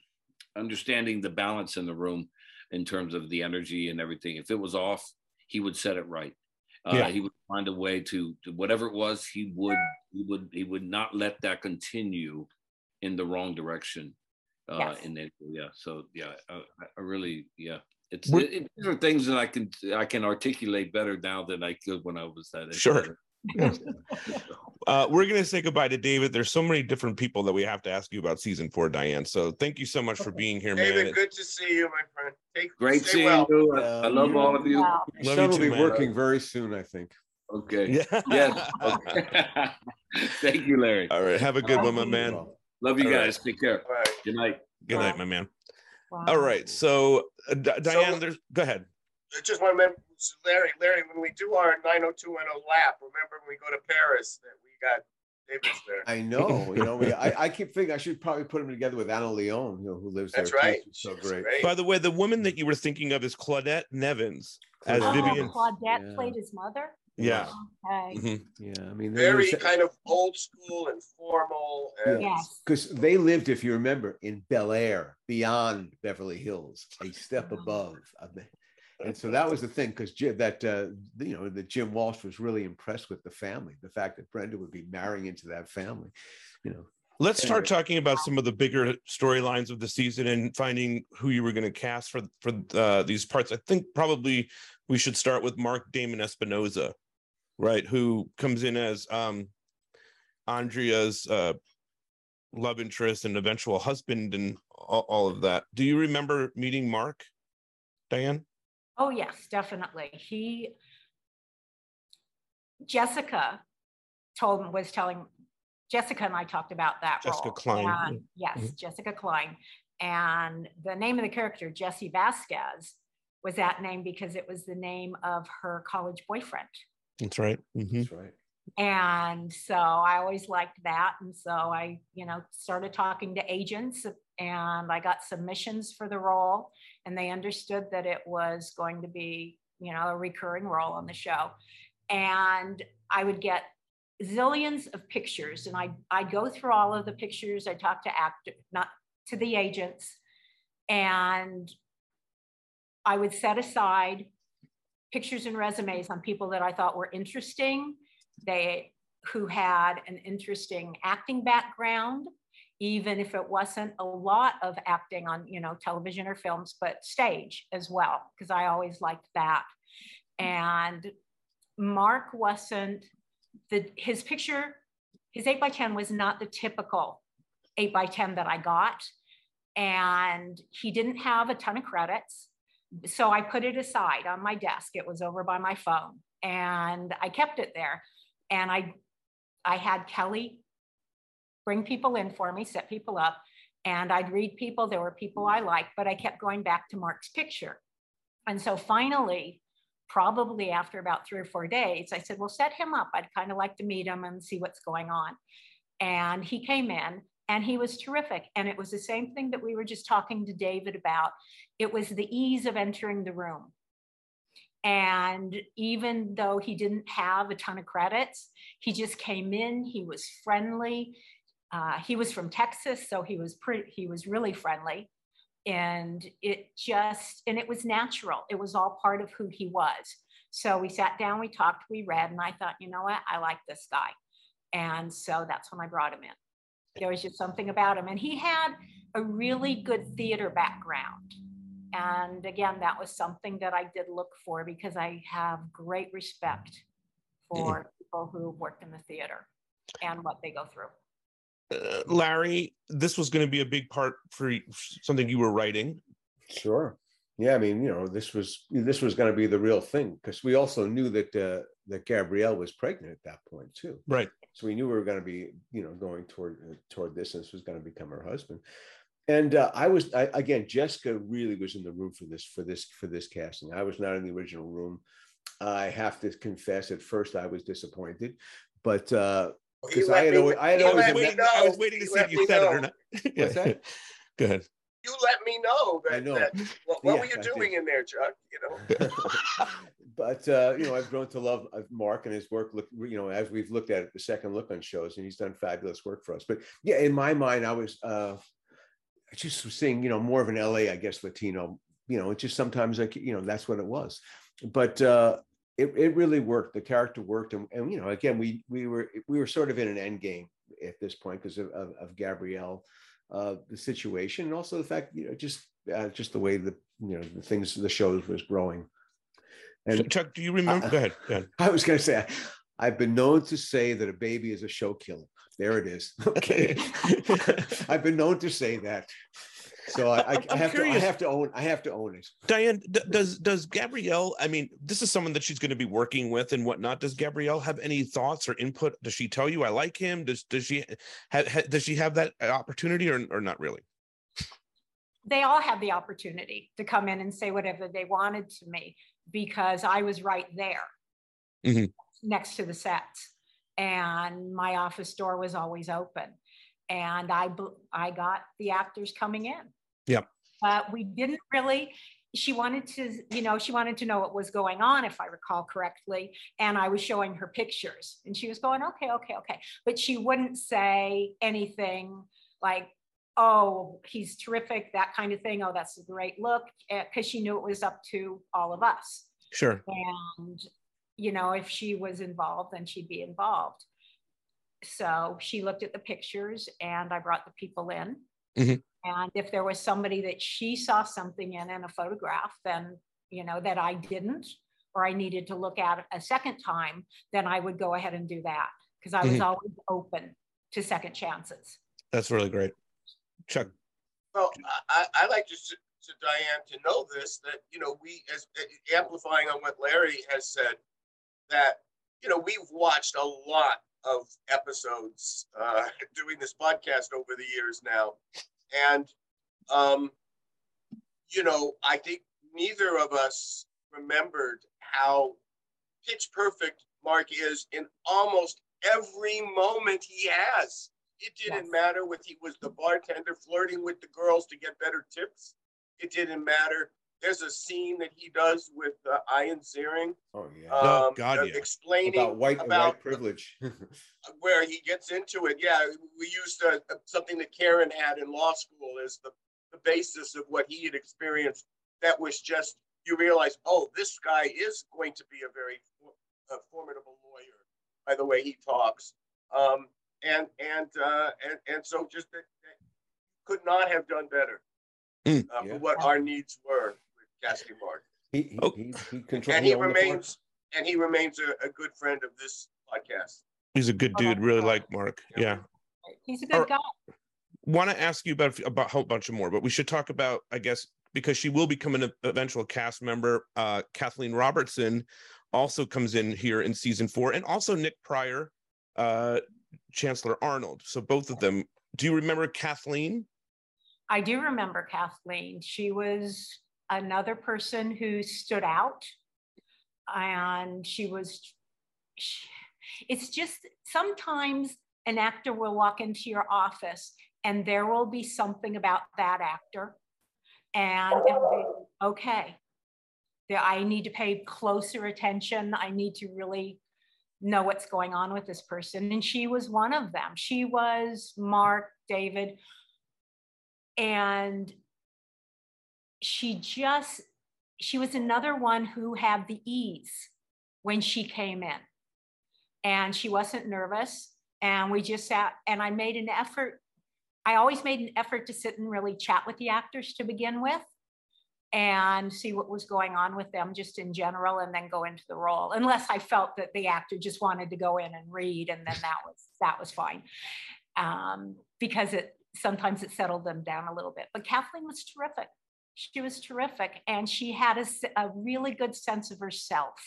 understanding the balance in the room in terms of the energy and everything. If it was off, he would set it right. Uh, Yeah. He would find a way to, to whatever it was. He would he would he would not let that continue in the wrong direction. Uh, Yes. In it, yeah. So yeah, I, I- I really yeah. It's We're- it, these are things that I can I can articulate better now than I could when I was that age. Sure. Uh, we're going to say goodbye to David. There's so many different people that we have to ask you about season four, Diane. So thank you so much for being here, man. David, good to see you, my friend. Take Great seeing well. you. I, I love all of you. Wow. My Love son you will be man. working very soon, I think. Okay. Yeah. Yes. Okay. Thank you, Larry. All right. Have a good one, my man. Love you All right. guys. Take care. All right. Good night. Good night, my man. Wow. All right. So, uh, Di- Diane, So- there's go ahead. I just want to remember, so Larry, Larry, when we do our 90210 lap, remember when we go to Paris that we got David's there. I know, you know, we, I, I keep thinking I should probably put him together with Anna Leon, you know, who lives That's there. too. right. She's so She's great. great. By the way, the woman that you were thinking of is Claudette Nevins as Oh, Vivian. Claudette Yeah. played his mother. Yeah. Okay. Mhm. Yeah, I mean, Very was- kind of old school and formal. And Yes. because they lived, if you remember, in Bel Air, beyond Beverly Hills, a step above. I mean, And so that was the thing, because that uh, you know that Jim Walsh was really impressed with the family, the fact that Brenda would be marrying into that family, you know. Let's start Anyway. talking about some of the bigger storylines of the season and finding who you were going to cast for for uh, these parts. I think probably we should start with Mark Damon Espinoza, right? Who comes in as um, Andrea's uh, love interest and eventual husband and all, all of that. Do you remember meeting Mark, Diane? Oh, yes, definitely. He, Jessica told, was telling, Jessica and I talked about that Jessica role. Klein, and- Yes, Mhm. Jessica Klein. And the name of the character, Jesse Vasquez, was that name because it was the name of her college boyfriend. That's right. Mhm. That's right. And so I always liked that. And so I, you know, started talking to agents and I got submissions for the role. And they understood that it was going to be, you know, a recurring role on the show. And I would get zillions of pictures and I I go through all of the pictures. I talk to actor, not to the agents. And I would set aside pictures and resumes on people that I thought were interesting they who had an interesting acting background even if it wasn't a lot of acting on you know television or films but stage as well because i always liked that. And mark wasn't the his picture his 8 by 10 was not the typical 8 by 10 that i got. And he didn't have a ton of credits. So i put it aside on my desk. It was over by my phone. And i kept it there. And i i had kelly bring people in for me set people up and i'd read people. There were people i liked but i kept going back to mark's picture. And so finally probably after about three or four days i said well set him up. I'd kind of like to meet him and see what's going on. And he came in and he was terrific. And it was the same thing that we were just talking to david about. It was the ease of entering the room. And even though he didn't have a ton of credits, he just came in. He was friendly. Uh, he was from Texas, so he was pretty. He was really friendly, and it just and it was natural. It was all part of who he was. So we sat down, we talked, we read, and I thought, you know what, I like this guy, and so that's when I brought him in. There was just something about him, and he had a really good theater background. And again, that was something that I did look for because I have great respect for people who worked in the theater and what they go through. Uh, Larry, this was going to be a big part for something you were writing. Sure. Yeah, I mean, you know, this was this was going to be the real thing because we also knew that uh, that Gabrielle was pregnant at that point too. Right. So we knew we were going to be, you know, going toward uh, toward this, and this was going to become her husband. And uh, I was I, again, Jessica really was in the room for this for this for this casting. I was not in the original room. I have to confess, at first I was disappointed, but uh, because I had me- always, I had he always was let me waiting. know. I was waiting to He see if you me said it or know. not. What's that? Go ahead. You let me know that. I know. that- what what were you I did. doing in there, Chuck? You know. but uh, you know, I've grown to love uh, Mark and his work. Look, you know, as we've looked at it, the second look on shows, and he's done fabulous work for us. But yeah, in my mind, I was uh, I just was seeing, you know, more of an LA, I guess, Latino. You know, it just sometimes like you know that's what it was. But uh, it it really worked. The character worked, and, and you know, again, we we were we were sort of in an end game at this point because of, of, of Gabrielle, uh, the situation, and also the fact, you know, just uh, just the way the you know the things the shows was growing. And Chuck, do you remember? Uh, go ahead. Go ahead. I was going to say, I've been known to say that a baby is a show killer. There it is. Okay, I've been known to say that. So I, I, I have to. I have to own. I have to own it. Diane, d- does does Gabrielle? I mean, this is someone that she's going to be working with and whatnot. Does Gabrielle have any thoughts or input? Does she tell you I like him? Does does she have ha, does she have that opportunity or or not really? They all had the opportunity to come in and say whatever they wanted to me because I was right there mm-hmm. next to the sets, and my office door was always open, and I I got the actors coming in. Yep. But we didn't really she wanted to you know she wanted to know what was going on if i recall correctly and i was showing her pictures and she was going okay okay okay. But she wouldn't say anything like oh he's terrific that kind of thing oh that's a great look because she knew it was up to all of us. Sure. And you know if she was involved then she'd be involved. So she looked at the pictures and i brought the people in. Mm-hmm. And if there was somebody that she saw something in in a photograph then you know that i didn't or i needed to look at a second time then i would go ahead and do that because i was Mhm. always open to second chances That's really great. Chuck, Well, I, I I like to, s- to Diane to know this, that, you know, we, as uh, amplifying on what Larry has said, that, you know, we've watched a lot of episodes uh, doing this podcast over the years now. And, um, you know, I think neither of us remembered how pitch perfect Mark is in almost every moment he has. It didn't matter whether he was the bartender flirting with the girls to get better tips. It didn't matter. There's a scene that he does with uh, Ian Ziering, Oh yeah. Oh, um, God, uh, yeah. explaining about white about white privilege. where he gets into it. Yeah, we used uh, something that Karen had in law school as the, the basis of what he had experienced. That was just, you realize, oh, this guy is going to be a very uh, formidable lawyer by the way he talks. Um, and, and, uh, and, and so just that, that could not have done better Mm. uh, Yeah. for what our needs were with casting Mark. he, he, Oh. he, he controlled And he owned the remains, and he remains a, a good friend of this podcast. he's a good Oh, dude. that's Really cool. like Mark. Yeah. he's a good right. guy want to ask you about about a whole bunch of more, but we should talk about, I guess, because she will become an eventual cast member. Uh, Kathleen Robertson also comes in here in season four, and also Nick Pryor, uh, Chancellor Arnold. So both of them. Do you remember Kathleen? I do remember Kathleen. She was another person who stood out, and she was. She, it's just sometimes an actor will walk into your office and there will be something about that actor, and be okay. I need to pay closer attention. I need to really know what's going on with this person. And she was one of them. She was Mark, David, and she just she was another one who had the ease when she came in and she wasn't nervous and we just sat and i made an effort i always made an effort to sit and really chat with the actors to begin with and see what was going on with them just in general and then go into the role unless i felt that the actor just wanted to go in and read and then that was that was fine um, because it sometimes it settled them down a little bit. But Kathleen was terrific. She was terrific, and she had a, a really good sense of herself.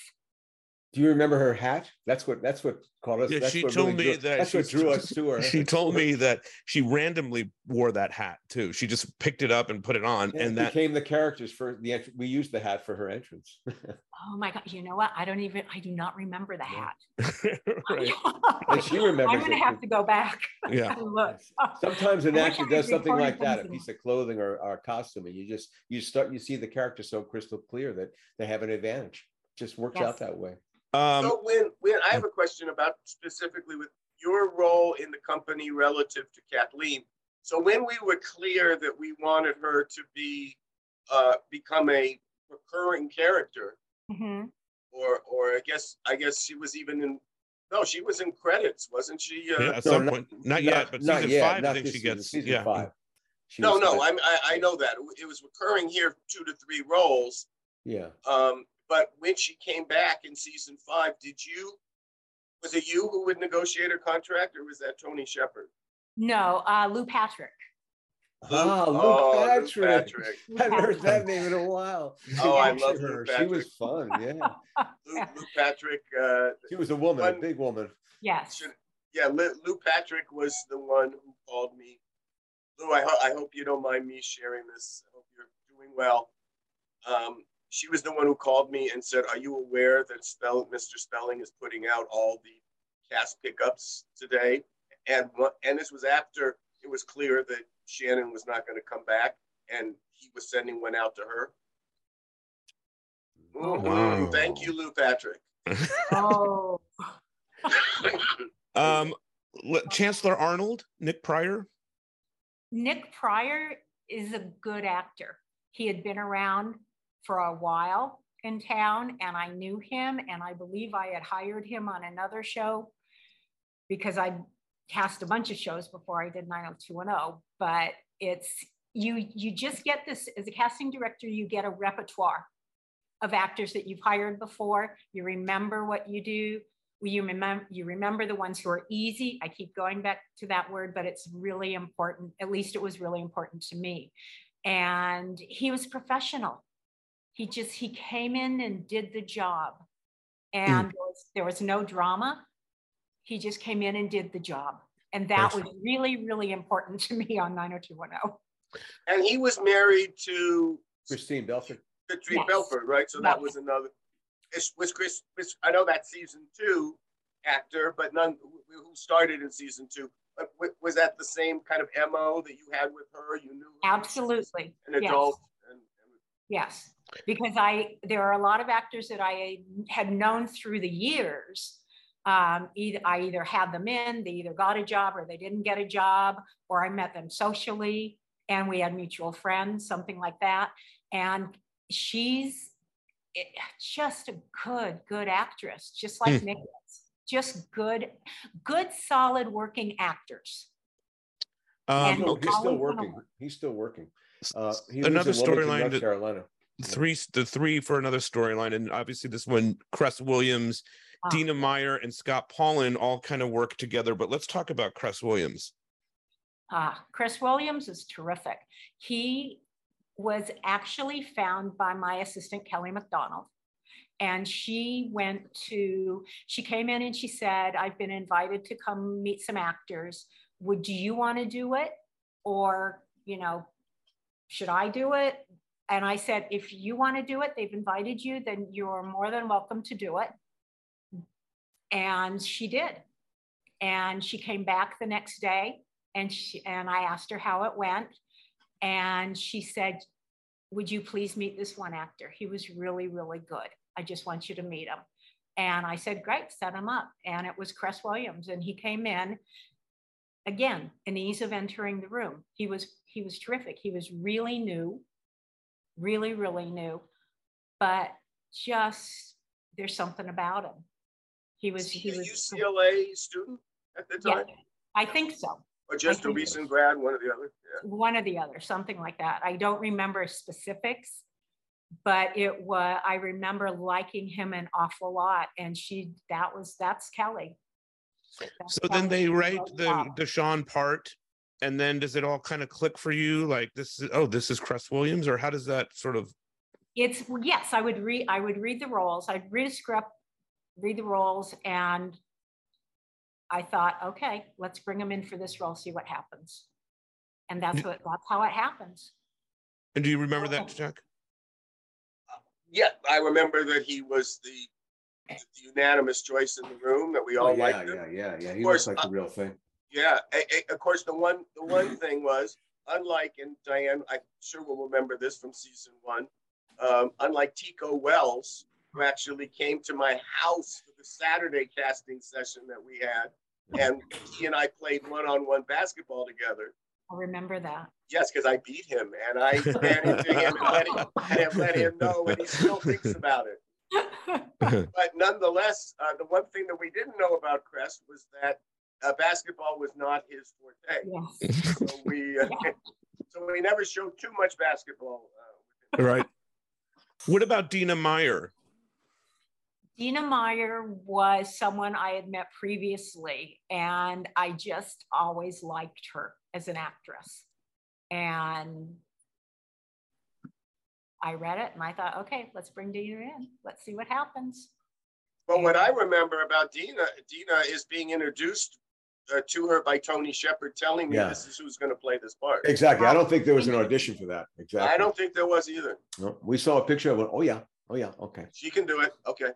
Do you remember her hat? That's what that's what caught us. Yeah, that's she what told really me drew, that that's what drew us to her. She told me that she randomly wore that hat too. She just picked it up and put it on, Yeah, and it that became the characters for the entr- we used the hat for her entrance. Oh my God! You know what? I don't even. I do not remember the hat. And she remembers I'm going it. to have to go back. Yeah. and look. Sometimes an actor does something like that, a piece of clothing or, or costume, and you just you start you see the character so crystal clear that they have an advantage. just works Yes. out that way. Um, so when when I have a question about specifically with your role in the company relative to Kathleen. So when we were clear that we wanted her to be uh, become a recurring character, Mhm. or or I guess I guess she was even in no, she was in credits, wasn't she? Uh, yeah, at No, some not- point, not, yet, but season yet, five, I think she season, gets. season yeah. five. She No, no. I'm, I I know that it was recurring here, two to three roles. yeah. Um, but when she came back in season five, did you? Was it you who would negotiate her contract, or was that Tony Shepherd? No, uh, Lou Patrick. Ah, Luke Oh, Luke Patrick. Patrick. Lou I haven't heard Patrick. that name in a while. Oh, I love her. Luke She was fun. Yeah, Lou, Lou Patrick. Uh, she was a woman, a big woman. Yes. should, yeah, Lou, Lou Patrick was the one who called me. Lou, I, ho- I hope you don't mind me sharing this. I hope you're doing well. Um, she was the one who called me and said, "Are you aware that Spell, Mr. Spelling is putting out all the cast pickups today?" And and this was after it was clear that Shannon was not going to come back, and he was sending one out to her. Mhm. Wow. Thank you, Lou Patrick. Oh, um, le- Chancellor Arnold, Nick Pryor. Nick Pryor is a good actor. He had been around for a while in town, and I knew him, and I believe I had hired him on another show because I cast a bunch of shows before I did 90210. But it's you you just get this as a casting director, you get a repertoire of actors that you've hired before. You remember what you do. You remember you remember the ones who are easy. I keep going back to that word, but it's really important. At least it was really important to me. And he was professional. He just he came in and did the job. Mm. And there, was, there was no drama. He just came in and did the job. And that was really, really important to me on 90210. And he was married to Christine Belford. Katrine Yes. Belford, right? So that was another. Is, was Chris? Was, I know that season two actor, but none who who started in season two. But was that the same kind of mo that you had with her? You knew her as Absolutely. an Yes. adult. And, and Yes, because I there are a lot of actors that I had known through the years. Um, either I either had them in, they either got a job or they didn't get a job, or I met them socially and we had mutual friends, something like that. And she's eh, just a good, good actress, just like Hmm. Nick. Just good, good, solid working actors. Um, And- he's still working. He's still working. Uh, he Another lives in storyline North Carolina. Three, the three for another storyline, and obviously this one, Cress Williams, Ah. Dina Meyer, and Scott Paulin all kind of work together. But let's talk about Cress Williams. Ah, Cress Williams is terrific. He was actually found by my assistant, Kelly McDonald. And she went to, she came in and she said, I've been invited to come meet some actors. Would you want to do it? Or, you know, should I do it? And I said, if you want to do it, they've invited you, then you're more than welcome to do it. And she did. And she came back the next day and she and I asked her how it went, and she said, "Would you please meet this one actor? He was really, really good. I just want you to meet him." And I said, "Great, set him up." And it was Cress Williams, and he came in. Again, an ease of entering the room. He was he was terrific. He was really new, really, really new, but just there's something about him. He was was he he a was UCLA student at the yeah, time, I think so. or just a think- recent grad, one or the other? Yeah. one or the other, something like that. I don't remember specifics, but it was, I remember liking him an awful lot. And she, that was, that's Kelly. That's So then they write wrote the up. Deshaun part, and then does it all kind of click for you? Like this is oh, this is Cress Williams, or how does that sort of? It's, yes, I would read, I would read the roles. I'd read a script, read the roles and I thought, okay, let's bring him in for this role, see what happens. And that's what, that's how it happens. And do you remember that, Jack? Yeah, I remember that he was the, the unanimous choice in the room that we all Oh, yeah, liked him. yeah, yeah, yeah. He Of course, looks like uh, the real thing. Yeah, a- a- of course, the one the one thing was unlike and Diane, I'm sure will remember this from season one. Um, unlike Tico Wells, who actually came to my house for the Saturday casting session that we had. And he and I played one on one basketball together. I remember that. Yes, because I beat him and I ran into him and let him, and let him know, and he still thinks about it. but nonetheless, uh, the one thing that we didn't know about Cress was that uh, basketball was not his forte. Yes. So we, uh, so we never showed too much basketball. Uh, right. What about Dina Meyer? Dina Meyer was someone I had met previously, and I just always liked her as an actress. And I read it and I thought, okay, let's bring Dina in. Let's see what happens. But what I remember about Dina, Dina is being introduced uh, to her by Tony Shepherd, telling me Yeah. this is who's going to play this part. Exactly. I don't think there was an audition for that. Exactly. I don't think there was either. No, we saw a picture of it. Oh yeah. Oh yeah. Okay. She can do it. Okay.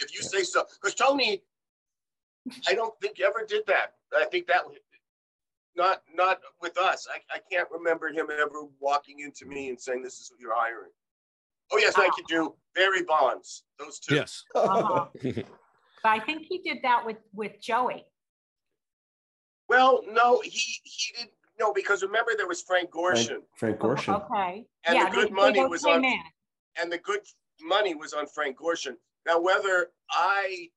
If you say so. Because Tony, I don't think ever did that. I think that not not with us. I, I can't remember him ever walking into me and saying, This is who you're hiring. Oh yes, I could do Barry Bonds. Those two. Yes. Uh-huh. But I think he did that with with Joey. Well, no, he he didn't no, because remember there was Frank Gorshin. Frank Gorshin. Okay. And yeah, the good they- they money both was on in. and the good money was on Frank Gorshin. Now, whether I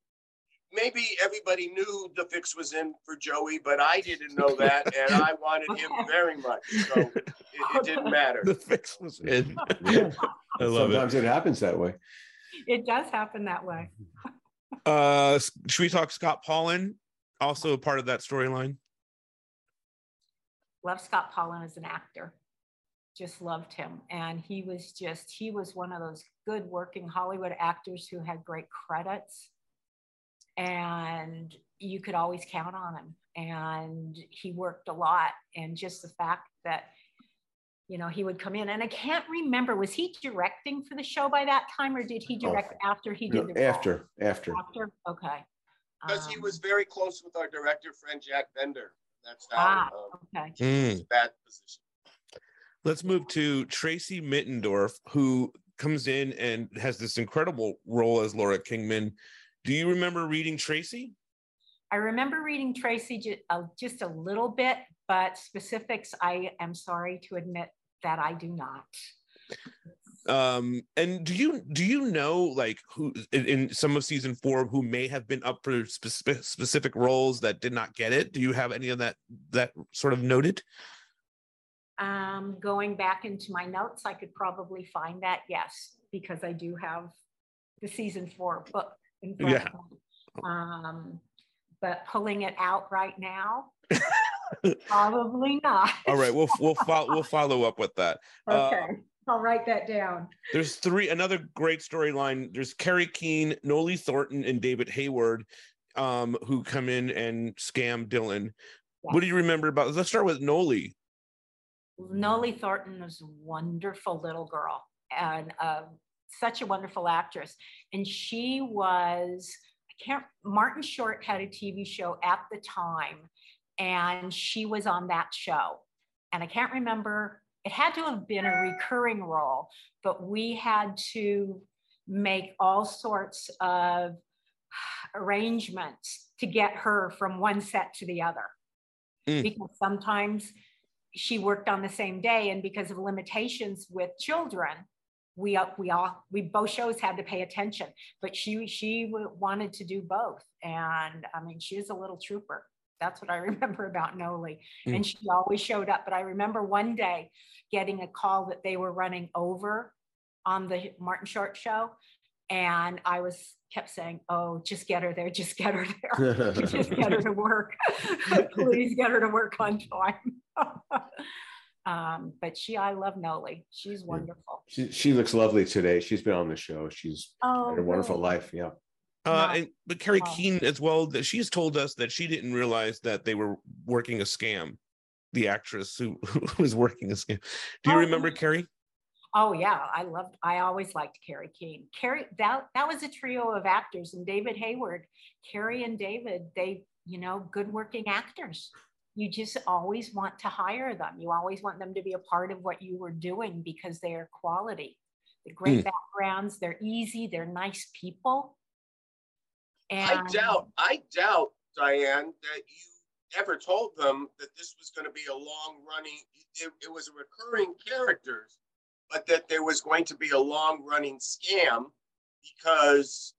maybe everybody knew the fix was in for Joey, but I didn't know that, and I wanted him very much. So it, it didn't matter. The fix was in. Yeah. I love Sometimes it. happens that way. It does happen that way. Uh, should we talk Scott Paulin? Also a part of that storyline. Love Scott Paulin as an actor. Just loved him. And he was just, he was one of those good working Hollywood actors who had great credits. And you could always count on him. And he worked a lot. And just the fact that, you know, he would come in. And I can't remember, was he directing for the show by that time or did he Oh, direct after he No, did the after, after. After? Okay. Because he Um, was very close with our director friend Jack Bender. That's how Ah, um, okay. Mm. that position. Let's move to Tracy Middendorf, who comes in and has this incredible role as Laura Kingman. Do you remember reading Tracy? I remember reading Tracy uh, just a little bit, but specifics, I am sorry to admit that I do not. Um, and do you do you know like who in, in some of season four who may have been up for specific specific roles that did not get it? Do you have any of that that sort of noted? Um, going back into my notes, I could probably find that, yes, because I do have the season four book in front Yeah. of. Um, but pulling it out right now, probably not. All right, we'll we'll follow we'll follow up with that. Uh, Okay, I'll write that down. There's three another great storyline. There's Kerrie Keane, Noley Thornton, and David Hayward, um, who come in and scam Dylan. What do you remember about? Let's start with Noley. Noley Thornton was a wonderful little girl and uh, such a wonderful actress. And she was, I can't, Martin Short had a TV show at the time, and she was on that show. And I can't remember, it had to have been a recurring role, but we had to make all sorts of arrangements to get her from one set to the other. Mm. because sometimes she worked on the same day and because of limitations with children we all we all we both shows had to pay attention. But she she wanted to do both. And i mean she was a little trooper that's what i remember about noley Mm. and she always showed up but i remember one day getting a call that they were running over on the martin short show and i was kept saying oh just get her there just get her there just get her to work. Please get her to work on time. um, but she, I love Noley. She's wonderful. She, she looks lovely today. She's been on the show. She's Oh, had a wonderful good. life. Yeah. Uh, and but Kerrie No. Keane as well. That she's told us that she didn't realize that they were working a scam. The actress who, who was working a scam. Do you Oh, remember Kerrie? Oh yeah, I loved. I always liked Kerrie Keane. Kerrie that that was a trio of actors, and David Hayward, Kerrie and David. They, you know, good working actors. You just always want to hire them. You always want them to be a part of what you were doing because they are quality. The great Mm. backgrounds. They're easy. They're nice people. And I doubt, I doubt, Diane, that you ever told them that this was going to be a long running, it, it was a recurring characters, but that there was going to be a long running scam because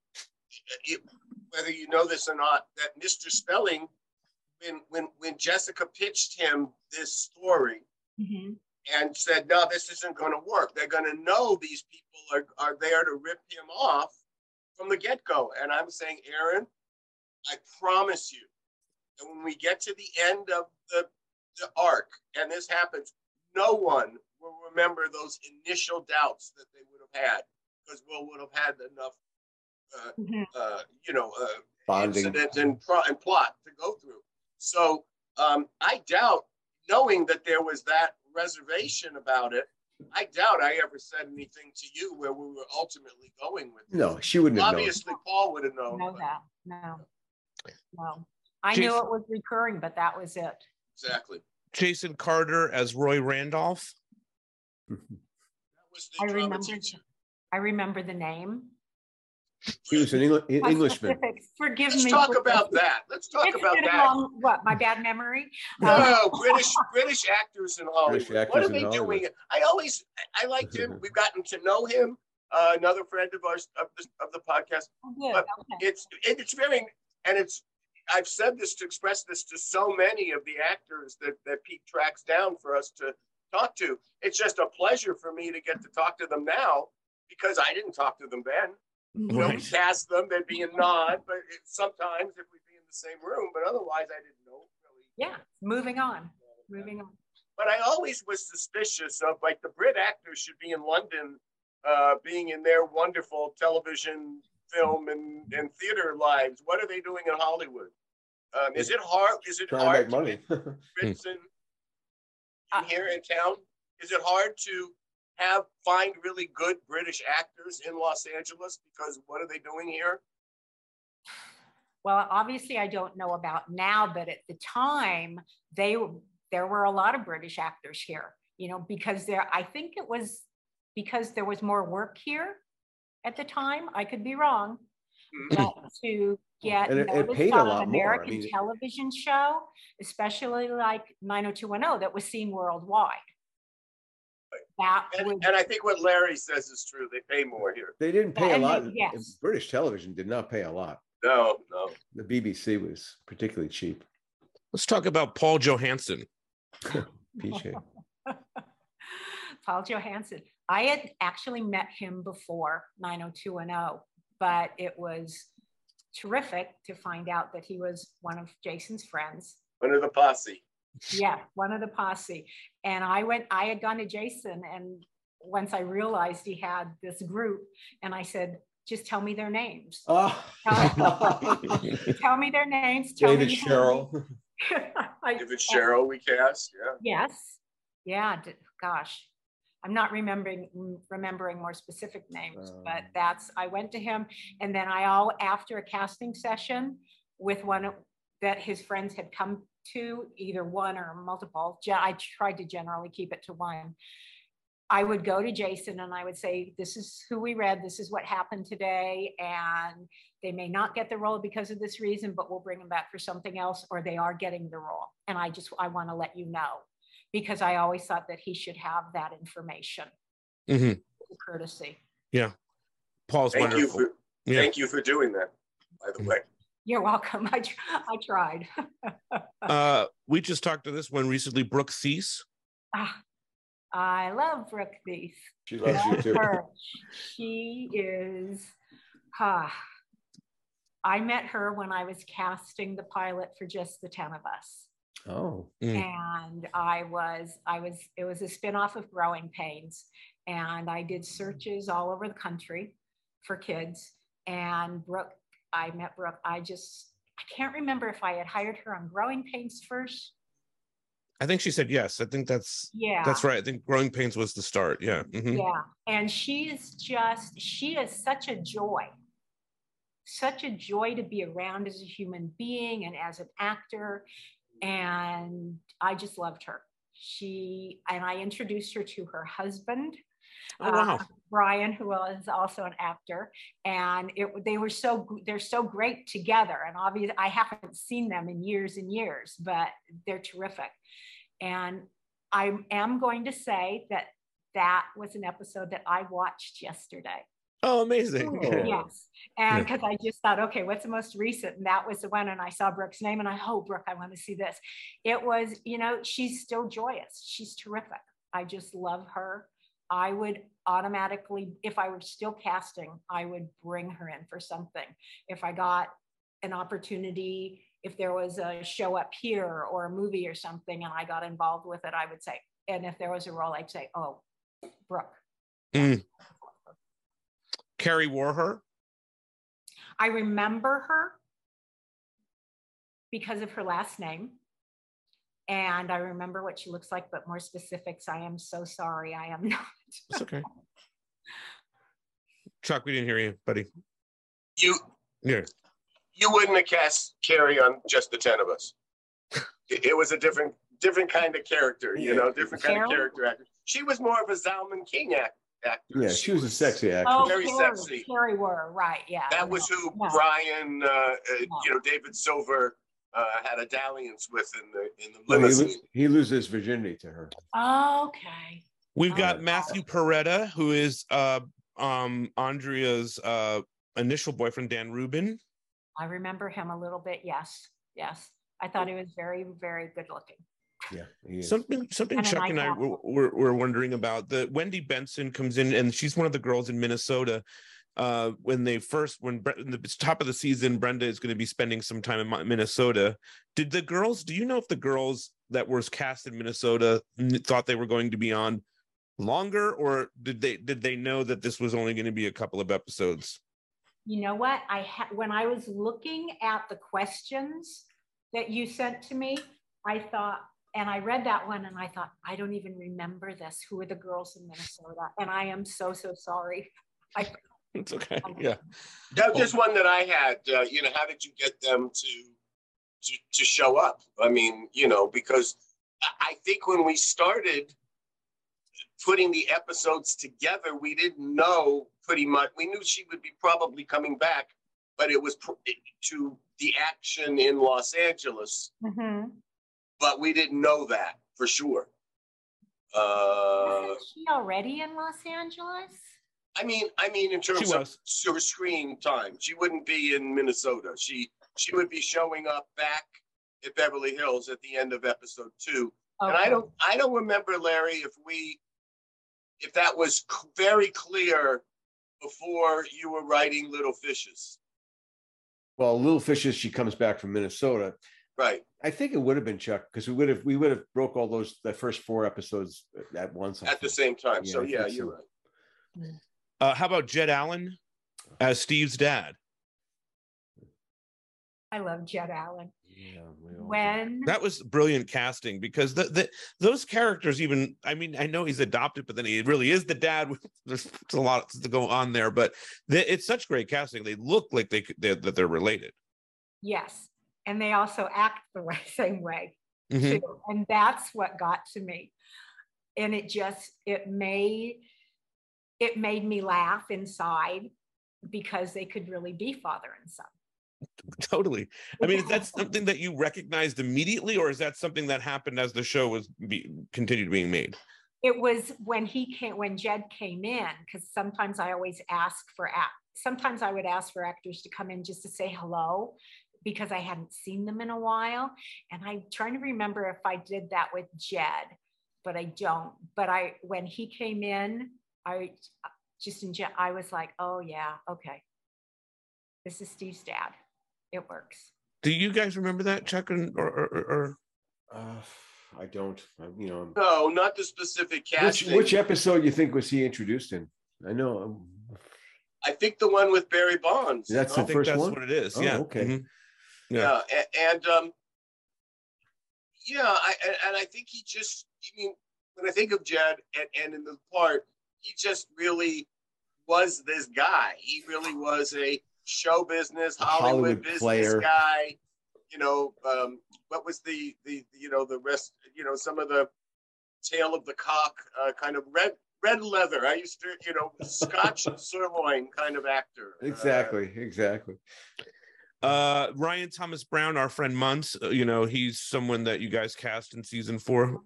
it, whether you know this or not, that Mr. Spelling, when, when, when Jessica pitched him this story, Mhm. and said, no, this isn't going to work. They're going to know these people are, are there to rip him off from the get go. And I'm saying, Aaron, I promise you that when we get to the end of the, the arc and this happens, no one will remember those initial doubts that they would have had because Will would have had enough, uh, Mhm. uh, you know, uh, Bonding. incident and, pro- and plot to go through. So um, I doubt, knowing that there was that reservation about it, I doubt I ever said anything to you where we were ultimately going with it. No, she wouldn't have known. Obviously, Paul would have known. know but- that. No, no. I knew it was recurring, but that was it. Exactly. Jason Carter as Roy Randolph. That was the I remember. teacher. I remember the name. He was an Engli- My Englishman. specifics, Forgive Let's me. talk for- about that. Let's talk It's about that. long- What, my bad memory? Uh, No, British British actors in Hollywood. actors what are in they Hollywood. doing? I always I I liked him. We've gotten to know him. Uh, another friend of ours of the, of the podcast. oh, good, But okay. it's it- it's very and it's I've said this to express this to so many of the actors that that Pete tracks down for us to talk to. It's just a pleasure for me to get to talk to them now because I didn't talk to them then. You know, we Right. cast them, there'd be a nod, but it, sometimes if we'd be in the same room, but otherwise I didn't know really. Yeah, moving on, moving on. But I always was suspicious of like the Brit actors should be in London, uh, being in their wonderful television, film, and, and theater lives. What are they doing in Hollywood? Um, is it hard? Is it Trying to make money. get Brits in, Uh, in here in town? Is it hard to have find really good British actors in Los Angeles? Because what are they doing here? Well, obviously, I don't know about now, but at the time, they there were a lot of British actors here. You know, because there, I think it was because there was more work here at the time. I could be wrong, Mhm. but to get And it- it noticed paid a on lot an more. I American mean- television show, especially like 90210, that was seen worldwide. That And, would and I think what Larry says is true. They pay more here. They didn't pay a lot. they- yes. British television did not pay a lot. No, no. The BBC was particularly cheap. Let's talk about Paul Johansson. PJ. Paul Johansson. I had actually met him before 90210, but it was terrific to find out that he was one of Jason's friends. One of the posse. Yeah, one of the posse. And I went, I had gone to Jason, and once I realized he had this group, and I said, just tell me their names. Oh. Tell me their names. Tell David me who- Sherrill. I- If it's Cheryl, we cast. Yeah. Yes. Yeah. d- Gosh, I'm not remembering remembering more specific names, but Um. that's I went to him, and then I all after a casting session with one of- that his friends had come to, either one or multiple. I tried to generally keep it to one. I would go to Jason and I would say, "This is who we read. This is what happened today, and they may not get the role because of this reason, but we'll bring them back for something else, or they are getting the role." And I just I want to let you know because I always thought that he should have that information, hmm courtesy. Yeah. Paul's Thank you wonderful. for Yeah. thank you for doing that. By the way, You're welcome. I tr- I tried. Uh, we just talked to this one recently, Brooke Theiss. Ah, I love Brooke Theiss. She loves you too. her. She is. Ah, I met her when I was casting the pilot for just the ten of us. Oh. Mm. and I was I was it was a spin-off of Growing Pains and I did searches all over the country for kids and Brooke I met Brooke I just I can't remember if I had hired her on Growing Pains first I think she said yes. I think that's yeah that's right. I think Growing Pains was the start. Yeah. Mhm. yeah and she is just she is such a joy such a joy to be around as a human being and as an actor and i just loved her she and i introduced her to her husband Oh wow. Brian, who is also an actor, and it, they were so they're so great together. And obviously, I haven't seen them in years and years, but they're terrific. And I am going to say that that was an episode that I watched yesterday. Oh, amazing! Oh. Yes, and because I just thought, okay, what's the most recent? And that was the one, and I saw Brooke's name, and I, oh, Brooke, I want to see this. It was, you know, she's still joyous. She's terrific. I just love her. I would automatically, if I were still casting, I would bring her in for something. If I got an opportunity, if there was a show up here or a movie or something, and I got involved with it, I would say, and if there was a role, I'd say, oh, Brooke. Mm. Carrie wore her. I remember her because of her last name. And I remember what she looks like, but more specifics, I am so sorry. I am not. It's okay. Chuck, we didn't hear you, buddy. You Yeah. you wouldn't have cast Kerrie on just the ten of us. It, it was a different different kind of character, you know, different kind of character actor. She was more of a Zalman King act, actor. Yeah, she was a sexy actress. Oh, Very Carrie, sexy. Carrie were, right. Yeah. That was who No. Brian, uh, uh, you know, David Silver uh, had a dalliance with in the in the When he, limousine. lo- he loses virginity to her. Okay. We've Oh. got Matthew Porretta, who is uh um Andrea's uh initial boyfriend, Dan Rubin. I remember him a little bit. Yes. Yes. I thought he was very, very good looking. Yeah, he is. Something something And Chuck nice and I were, were, were wondering about. The Wendy Benson comes in and she's one of the girls in Minnesota. Uh, when they first, when Bre- the top of the season, Brenda is going to be spending some time in Minnesota. Did the girls? Do you know if the girls that were cast in Minnesota thought they were going to be on longer, or did they did they know that this was only going to be a couple of episodes? You know what? I ha- when I was looking at the questions that you sent to me, I thought, and I read that one, and I thought, I don't even remember this. Who are the girls in Minnesota? And I am so so sorry. I, It's okay. Yeah. That was just one that I had. Uh, you know, how did you get them to to to show up? I mean, you know, because I- I think when we started putting the episodes together, we didn't know pretty much. We knew she would be probably coming back, but it was pr- to the action in Los Angeles. Mhm. But we didn't know that for sure. Uh, Wasn't she already in Los Angeles? I mean, I mean, in terms of her screen time, she wouldn't be in Minnesota. She she would be showing up back at Beverly Hills at the end of episode two. And I don't I don't remember Larry if we if that was c- very clear before you were writing Little Fishes, Well, Little Fishes, she comes back from Minnesota. right? I think it would have been Chuck because we would have we would have broke all those the first four episodes at once. I At the same time. Yeah, so yeah, you're so. right. Mm. Uh, how about Jed Allen as Steve's dad? I love Jed Allen. Yeah, we do. When That was brilliant casting because the, the those characters even I mean I know he's adopted but then he really is the dad there's a lot to go on there but the, it's such great casting they look like they they're, that they're related yes, and they also act the way, same way. Mhm. too. And that's what got to me. And it just it made it made me laugh inside because they could really be father and son. totally I mean is that something that you recognized immediately or is that something that happened as the show was be, continued being made It was when he came when Jed came in, because sometimes I always ask for act. Sometimes I would ask for actors to come in just to say hello because I hadn't seen them in a while. And I'm trying to remember if I did that with Jed, but I don't. But I when he came in, I just in Jed, I was like, oh yeah, okay. This is Steve's dad. It works. do you guys remember that Chuck and, or, or, or, or Uh, I don't. I, you know, No, not the specific which casting. which episode you think was he introduced in? I know. um, I think the one with Barry Bonds. That's I the no? think first that's one? what it is Oh, yeah okay. Mhm. yeah, a- and, um yeah I, and, and i think he just i mean when i think of jed and, and in the part he just really was this guy he really was a show business hollywood, Hollywood business player. guy you know um what was the the you know the rest you know some of the tail of the cock uh, kind of red red leather. I used to, you know, Scotch sirloin kind of actor. Uh, Exactly, exactly. Uh, Ryan Thomas Brown, our friend Muntz, uh, you know, he's someone that you guys cast in season four.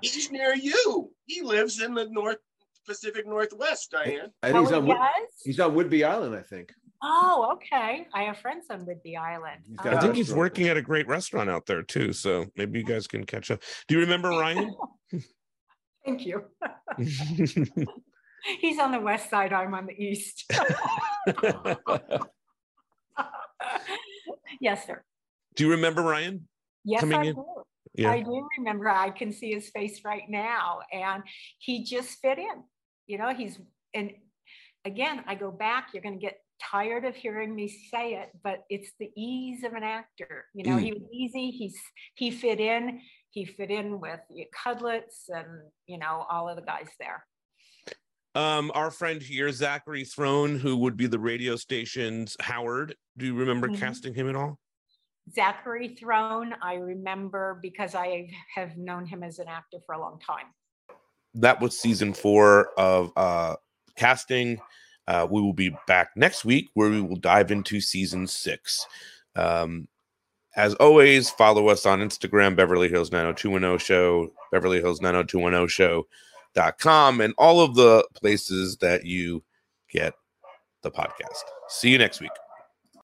he's near you. He lives in the North Pacific Northwest, Diane. And Oh, he's on Whit- he's on Whidbey Island, I think. Oh, okay. I have friends on Whidbey Island. He's Oh. I think he's restaurant. working at a great restaurant out there too. So maybe you guys can catch up. Do you remember Ryan? Thank you. He's on the west side. I'm on the east. yes, sir. Do you remember Ryan? Yes, Coming I in? do. Yeah. I do remember. I can see his face right now, and he just fit in. You know, he's and again, I go back. You're going to get tired of hearing me say it, but it's the ease of an actor. You know, Mm. he was easy. He's he fit in. He fit in with the Cudlets and you know all of the guys there. Um, our friend here, Zachary Throne, who would be the radio station's Howard. Do you remember Mhm. casting him at all? Zachary Throne, I remember because I have known him as an actor for a long time. That was season four of uh casting. Uh, we will be back next week where we will dive into season six. Um, as always, follow us on Instagram, Beverly Hills 90210 Show, Beverly Hills 90210 Show.com, and all of the places that you get the podcast. See you next week.